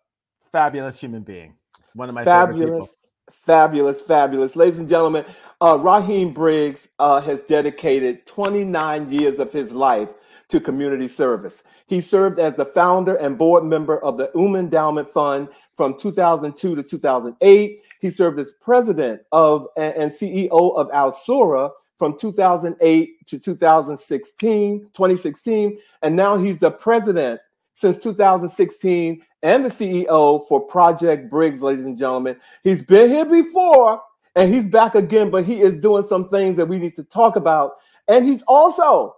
fabulous human being. One of my fabulous, favorite people. Fabulous, fabulous. Ladies and gentlemen, uh, Rahim Briggs uh, has dedicated 29 years of his life to community service. He served as the founder and board member of the UM Endowment Fund from 2002 to 2008. He served as president of and CEO of Al-Sura from 2008 to 2016, 2016, and now he's the president since 2016 and the CEO for Project Briggs, ladies and gentlemen. He's been here before and he's back again, but he is doing some things that we need to talk about. And he's also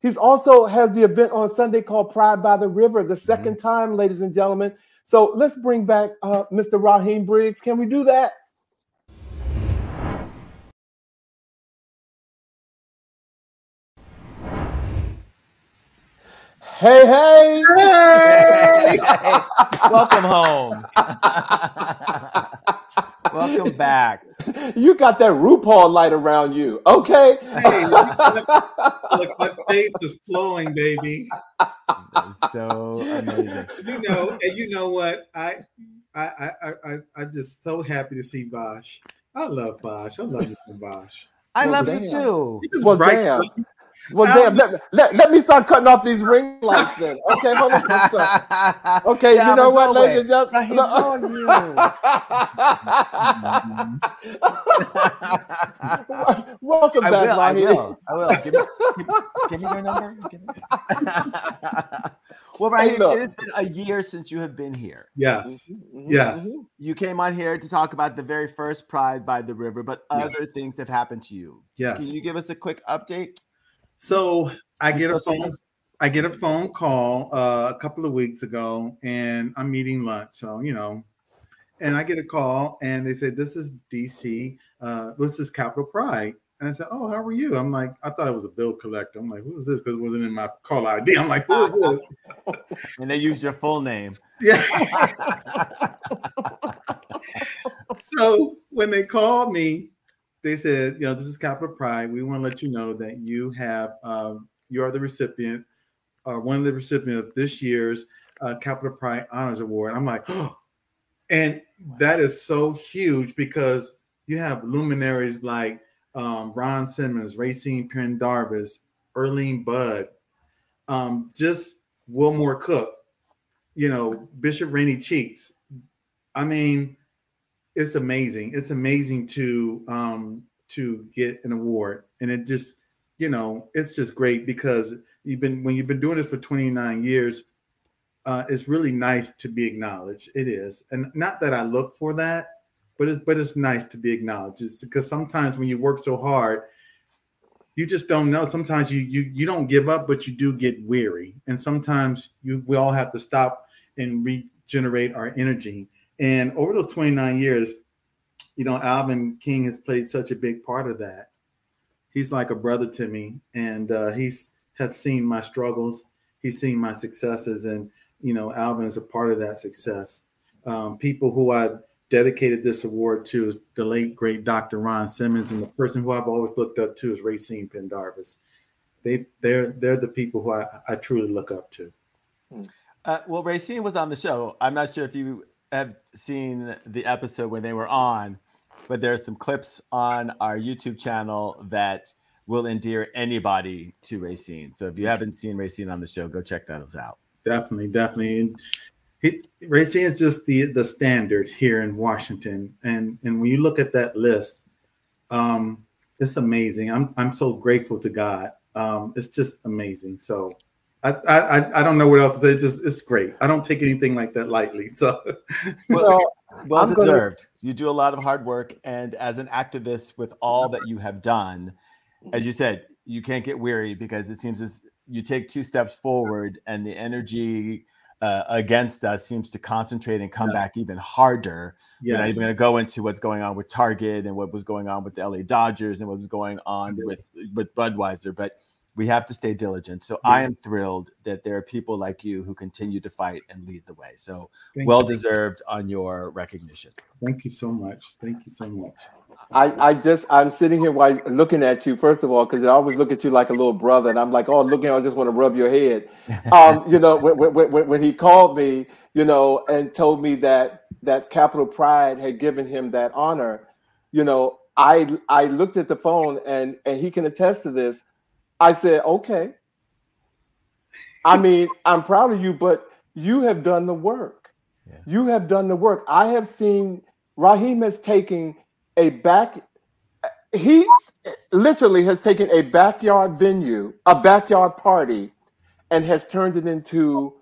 he's also has the event on Sunday called Pride by the River, the 2nd mm-hmm. time, ladies and gentlemen. So let's bring back uh, Mr. Rahim Briggs. Can we do that? Hey, hey. Hey. [laughs] Welcome home. [laughs] Welcome back. You got that RuPaul light around you. Okay. Hey, [laughs] look, my face is flowing, baby. That's so amazing. You know, and you know what? I I I I I'm just so happy to see Bosch. I love Bosch. I love you, Bosch. I well, love damn. you too. Well, damn. Well, damn, let, let, let me start cutting off these ring lights then. Okay, hold on for a second. Okay, yeah, you know what, ladies and gentlemen? [laughs] Welcome I back, will, I will. I will. Give me, give, give me your number. Me. [laughs] well, Rahim, hey, it has been a year since you have been here. Yes. Mm-hmm, mm-hmm, yes. Mm-hmm. You came on here to talk about the very first Pride by the River, but yes. other things have happened to you. Yes. Can you give us a quick update? So I get a phone. I get a phone call uh, a couple of weeks ago, and I'm eating lunch. So you know, and I get a call, and they said, "This is DC. Uh, this is Capital Pride." And I said, "Oh, how are you?" I'm like, I thought it was a bill collector. I'm like, "Who is this?" Because it wasn't in my call ID. I'm like, "Who is [laughs] this?" and they used your full name. Yeah. [laughs] so when they called me, they said, you know, this is Capital Pride. We want to let you know that you have, um, you are the recipient, uh, one of the recipients of this year's uh, Capital Pride Honors Award. I'm like, oh, and that is so huge because you have luminaries like um, Ron Simmons, Rayceen Pendarvis, Earline Budd, um, just Wilmore Cook, you know, Bishop Rainey Cheeks. I mean, it's amazing. It's amazing to um, to get an award, and it just you know it's just great because you've been when you've been doing this for 29 years. Uh, it's really nice to be acknowledged. It is, and not that I look for that, but it's but it's nice to be acknowledged. It's because sometimes when you work so hard, you just don't know. Sometimes you you you don't give up, but you do get weary, and sometimes you we all have to stop and regenerate our energy and over those 29 years, you know, Alvin King has played such a big part of that. He's like a brother to me, and uh, he's has seen my struggles. He's seen my successes, and you know, Alvin is a part of that success. Um, people who I dedicated this award to is the late great Dr. Ron Simmons, and the person who I've always looked up to is Rayceen Pendarvis. they they're they're the people who I, I truly look up to. Uh, well, Rayceen was on the show. I'm not sure if you have seen the episode when they were on, but there's some clips on our YouTube channel that will endear anybody to Rayceen. So if you haven't seen Rayceen on the show, go check those out. Definitely, definitely. And he, Rayceen is just the the standard here in Washington, and and when you look at that list, um, it's amazing. I'm I'm so grateful to God. Um, it's just amazing. So I, I I don't know what else to say. It's just it's great. I don't take anything like that lightly. So [laughs] well, well deserved. Gonna... You do a lot of hard work, and as an activist, with all that you have done, as you said, you can't get weary because it seems as you take two steps forward, and the energy uh, against us seems to concentrate and come yes. back even harder. Yes. We're not even going to go into what's going on with Target and what was going on with the LA Dodgers and what was going on yes. with with Budweiser, but we have to stay diligent. So I am thrilled that there are people like you who continue to fight and lead the way. So Thank well you. deserved on your recognition. Thank you so much. Thank you so much. I, I just I'm sitting here while looking at you first of all because I always look at you like a little brother and I'm like oh looking I just want to rub your head, [laughs] um you know when, when, when he called me you know and told me that that Capital Pride had given him that honor, you know I I looked at the phone and and he can attest to this. I said okay. I mean I'm proud of you, but you have done the work. Yeah. You have done the work. I have seen Rahim has taken a back he literally has taken a backyard venue, a backyard party, and has turned it into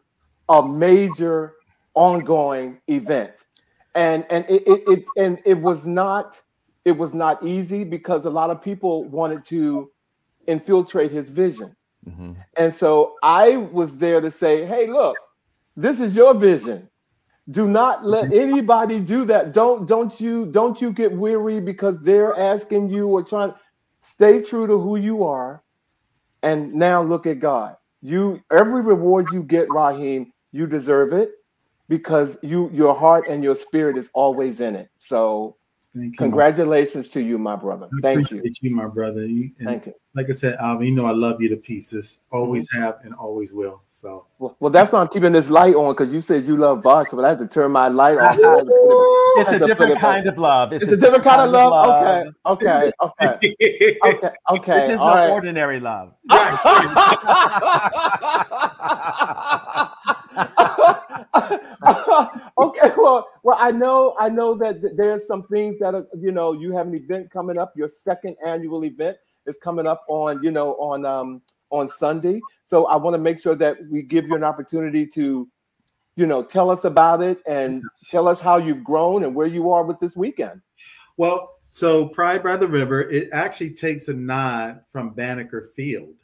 a major ongoing event. And and it, it, it and it was not it was not easy because a lot of people wanted to infiltrate his vision. Mm-hmm. And so I was there to say, hey, look, this is your vision. Do not let mm-hmm. anybody do that. Don't don't you don't you get weary because they're asking you or trying. Stay true to who you are, and now look at God. You every reward you get, Rahim, you deserve it because you your heart and your spirit is always in it. So Thank Congratulations to you, my brother. I Thank you. you, my brother. You, Thank you. Like I said, Alvin, you know I love you to pieces. Always mm-hmm. have and always will. So well, well, that's why I'm keeping this light on because you said you love vodka, but I have to turn my light off. it's a different kind of love. It's, it's a, different kind, kind of love. love. Okay. Okay. Okay. okay. [laughs] Okay. This is All no right. ordinary love. [laughs] okay, well, well, I know, I know that there's some things that are, you know, you have an event coming up. Your second annual event is coming up on, you know, on um on Sunday. So I want to make sure that we give you an opportunity to, you know, tell us about it and tell us how you've grown and where you are with this weekend. Well, so Pride by the River, it actually takes a nod from Banneker Field.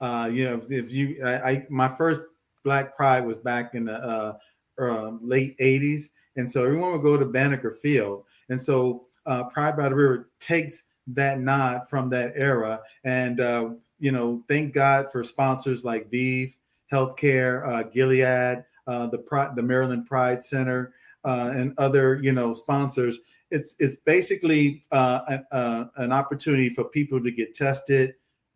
Uh, you know, if, if you, I, I, my first Black Pride was back in the uh, uh, late 80s. And so everyone would go to Banneker Field. And so uh, Pride by the River takes that nod from that era. And, uh, you know, thank God for sponsors like ViiV Healthcare, uh, Gilead, uh, the, the Maryland Pride Center, and other, you know, sponsors. It's, it's basically an, an opportunity for people to get tested,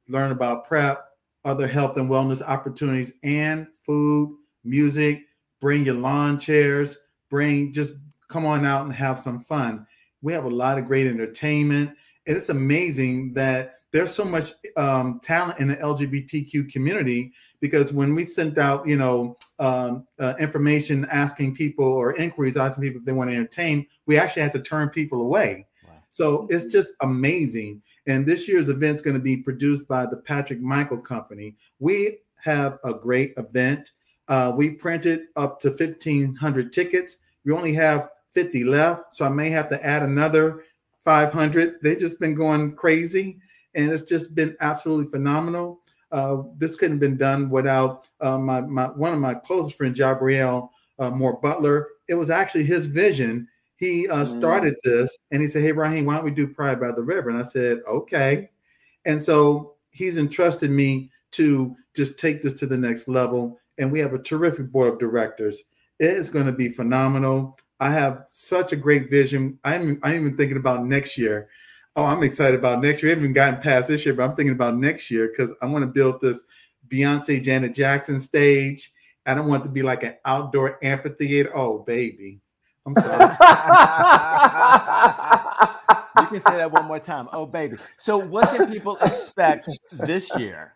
learn about PrEP, other health and wellness opportunities, and food, music, bring your lawn chairs, bring just come on out and have some fun. We have a lot of great entertainment. And it's amazing that there's so much um, talent in the LGBTQ community because when we sent out, you know, um, uh, information asking people or inquiries asking people if they want to entertain, we actually had to turn people away. Wow. So it's just amazing. And this year's event is going to be produced by the Patrick Michael Company. We have a great event. Uh, we printed up to 1,500 tickets. We only have 50 left, so I may have to add another 500. They've just been going crazy, and it's just been absolutely phenomenal. Uh, this couldn't have been done without uh, my, my one of my closest friends, Jabriel uh, Moore Butler. It was actually his vision. He uh, mm. started this, and he said, "Hey, Rahim, why don't we do Pride by the River?" And I said, "Okay." And so he's entrusted me to just take this to the next level. And we have a terrific board of directors. It is going to be phenomenal. I have such a great vision. I'm, I'm even thinking about next year. Oh, I'm excited about next year. I haven't even gotten past this year, but I'm thinking about next year because I want to build this Beyonce Janet Jackson stage. I don't want it to be like an outdoor amphitheater. Oh, baby. I'm sorry. [laughs] you can say that one more time. Oh, baby. So, what can people expect this year?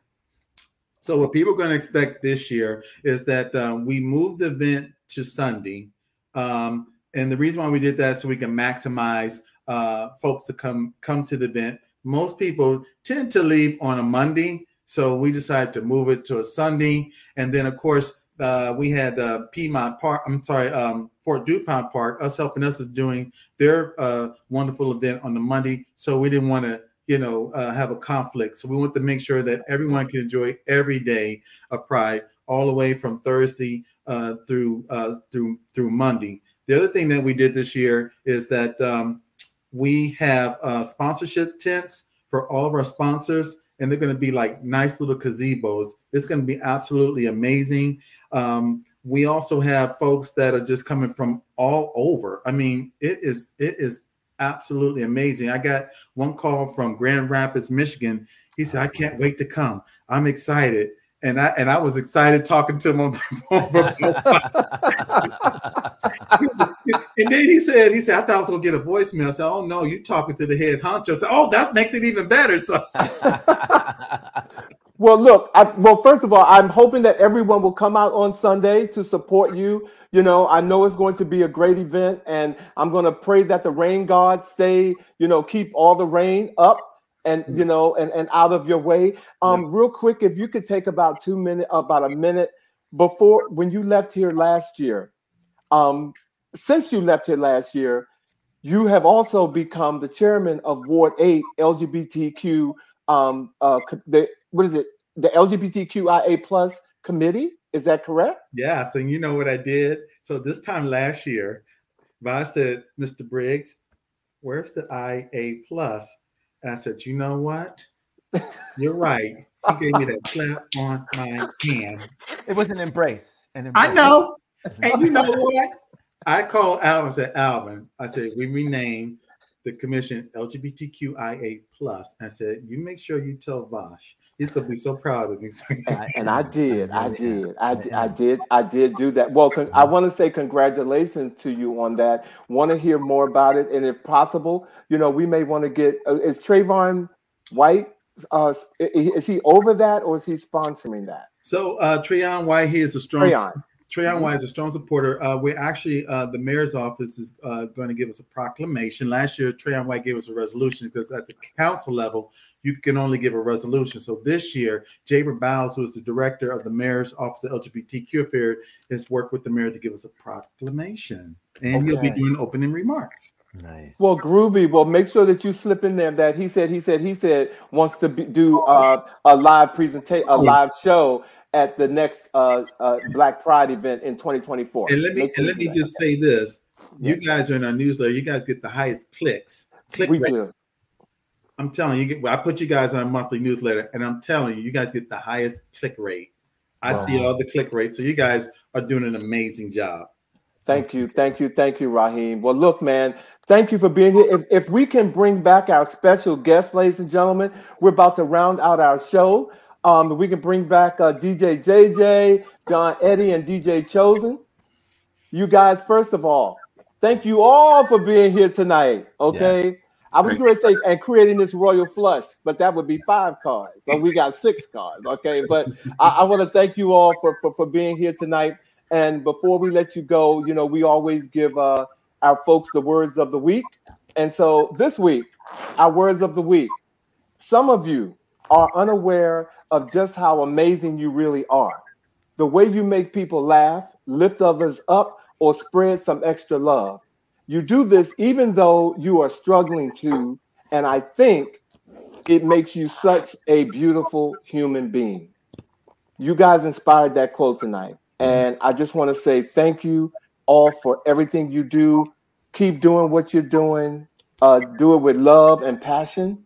So, what people are going to expect this year is that um, we moved the event to Sunday. Um, and the reason why we did that so we can maximize uh, folks to come come to the event. Most people tend to leave on a Monday, so we decided to move it to a Sunday. And then, of course, uh, we had uh, Piedmont Park. I'm sorry, um, Fort DuPont Park. Us helping us is doing their uh, wonderful event on the Monday, so we didn't want to, you know, uh, have a conflict. So we want to make sure that everyone can enjoy every day of Pride, all the way from Thursday uh, through uh, through through Monday. The other thing that we did this year is that um, we have sponsorship tents for all of our sponsors and they're going to be like nice little gazebos. It's going to be absolutely amazing. Um, we also have folks that are just coming from all over. I mean, it is it is absolutely amazing. I got one call from Grand Rapids, Michigan. He said, "I can't wait to come. I'm excited." And I and I was excited talking to him on the [laughs] phone. [laughs] and then he said, he said, I thought I was gonna get a voicemail. I said, Oh no, you're talking to the head honcho. Said, Oh, that makes it even better. So [laughs] Well, look, I, well, first of all, I'm hoping that everyone will come out on Sunday to support you. You know, I know it's going to be a great event, and I'm going to pray that the rain gods stay, you know, keep all the rain up and you know and, and out of your way. Um, real quick, if you could take about two minutes, about a minute before when you left here last year. Um, since you left here last year, you have also become the chairman of Ward 8 LGBTQ um uh the what is it? The LGBTQIA plus committee? Is that correct? Yeah so you know what I did? So this time last year I said Mr. Briggs where's the IA plus? plus? And I said you know what? You're right. He gave me that slap on my hand. It was an embrace an embrace. I know and you know what I called Alvin and said Alvin I said we renamed the commission LGBTQIA plus. I said, you make sure you tell Vosh. He's gonna be so proud of me. and I did, I did, I, did, I did, I did do that. Well, con- I want to say congratulations to you on that. Want to hear more about it, and if possible, you know, we may want to get. Uh, is Trayvon White? Uh, is he over that, or is he sponsoring that? So uh, Trayon White, he is a strong. Trayon. Trayon White is a strong supporter. Uh, we're actually uh, the mayor's office is uh, going to give us a proclamation. Last year, Trayon White gave us a resolution because at the council level, you can only give a resolution. So this year, Japer Bowles, who is the director of the mayor's office of LGBTQ affairs, has worked with the mayor to give us a proclamation, and okay. he'll be doing opening remarks. Nice. Well, groovy. Well, make sure that you slip in there that he said, he said, he said wants to be, do uh, a live presentation, a live show at the next uh, uh, Black Pride event in 2024. And let me and let me that. just say this: yes. you guys are in our newsletter. You guys get the highest clicks. Click we rate. do. I'm telling you, well, I put you guys on a monthly newsletter, and I'm telling you, you guys get the highest click rate. I wow. see all the click rates, so you guys are doing an amazing job. Thank you, thank you, thank you, Rahim. Well, look, man, thank you for being here. If, if we can bring back our special guest, ladies and gentlemen, we're about to round out our show. Um, we can bring back uh, DJ JJ, John Eddie, and DJ Chosen. You guys, first of all, thank you all for being here tonight. Okay. Yeah. I was going to say and creating this royal flush, but that would be five cards. So we got six [laughs] cards. Okay. But I, I want to thank you all for, for, for being here tonight. And before we let you go, you know, we always give uh, our folks the words of the week. And so this week, our words of the week. Some of you are unaware of just how amazing you really are. The way you make people laugh, lift others up, or spread some extra love. You do this even though you are struggling to, and I think it makes you such a beautiful human being. You guys inspired that quote tonight. And I just want to say thank you all for everything you do. Keep doing what you're doing. Uh, do it with love and passion.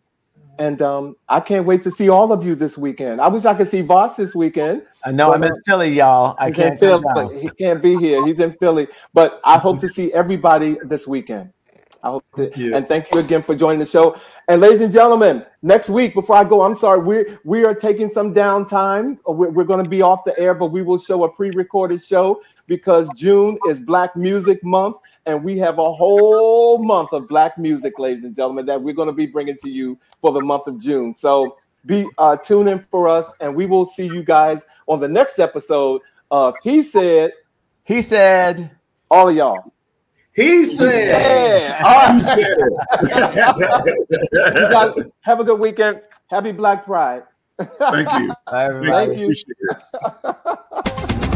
And um, I can't wait to see all of you this weekend. I wish I could see Voss this weekend. I know I'm in Philly, y'all. I can't. Philly, he can't be here. He's in Philly, but I hope to see everybody this weekend. I hope that, and thank you again for joining the show. And ladies and gentlemen, next week, before I go, I'm sorry, we we are taking some downtime. We're, we're going to be off the air, but we will show a pre-recorded show because June is Black Music Month, and we have a whole month of Black music, ladies and gentlemen, that we're going to be bringing to you for the month of June. So be uh, tune in for us, and we will see you guys on the next episode of He Said. He said, all of y'all. He said. Yeah. [laughs] You guys have a good weekend. Happy Black Pride. Thank you. [laughs] Thank you. [laughs]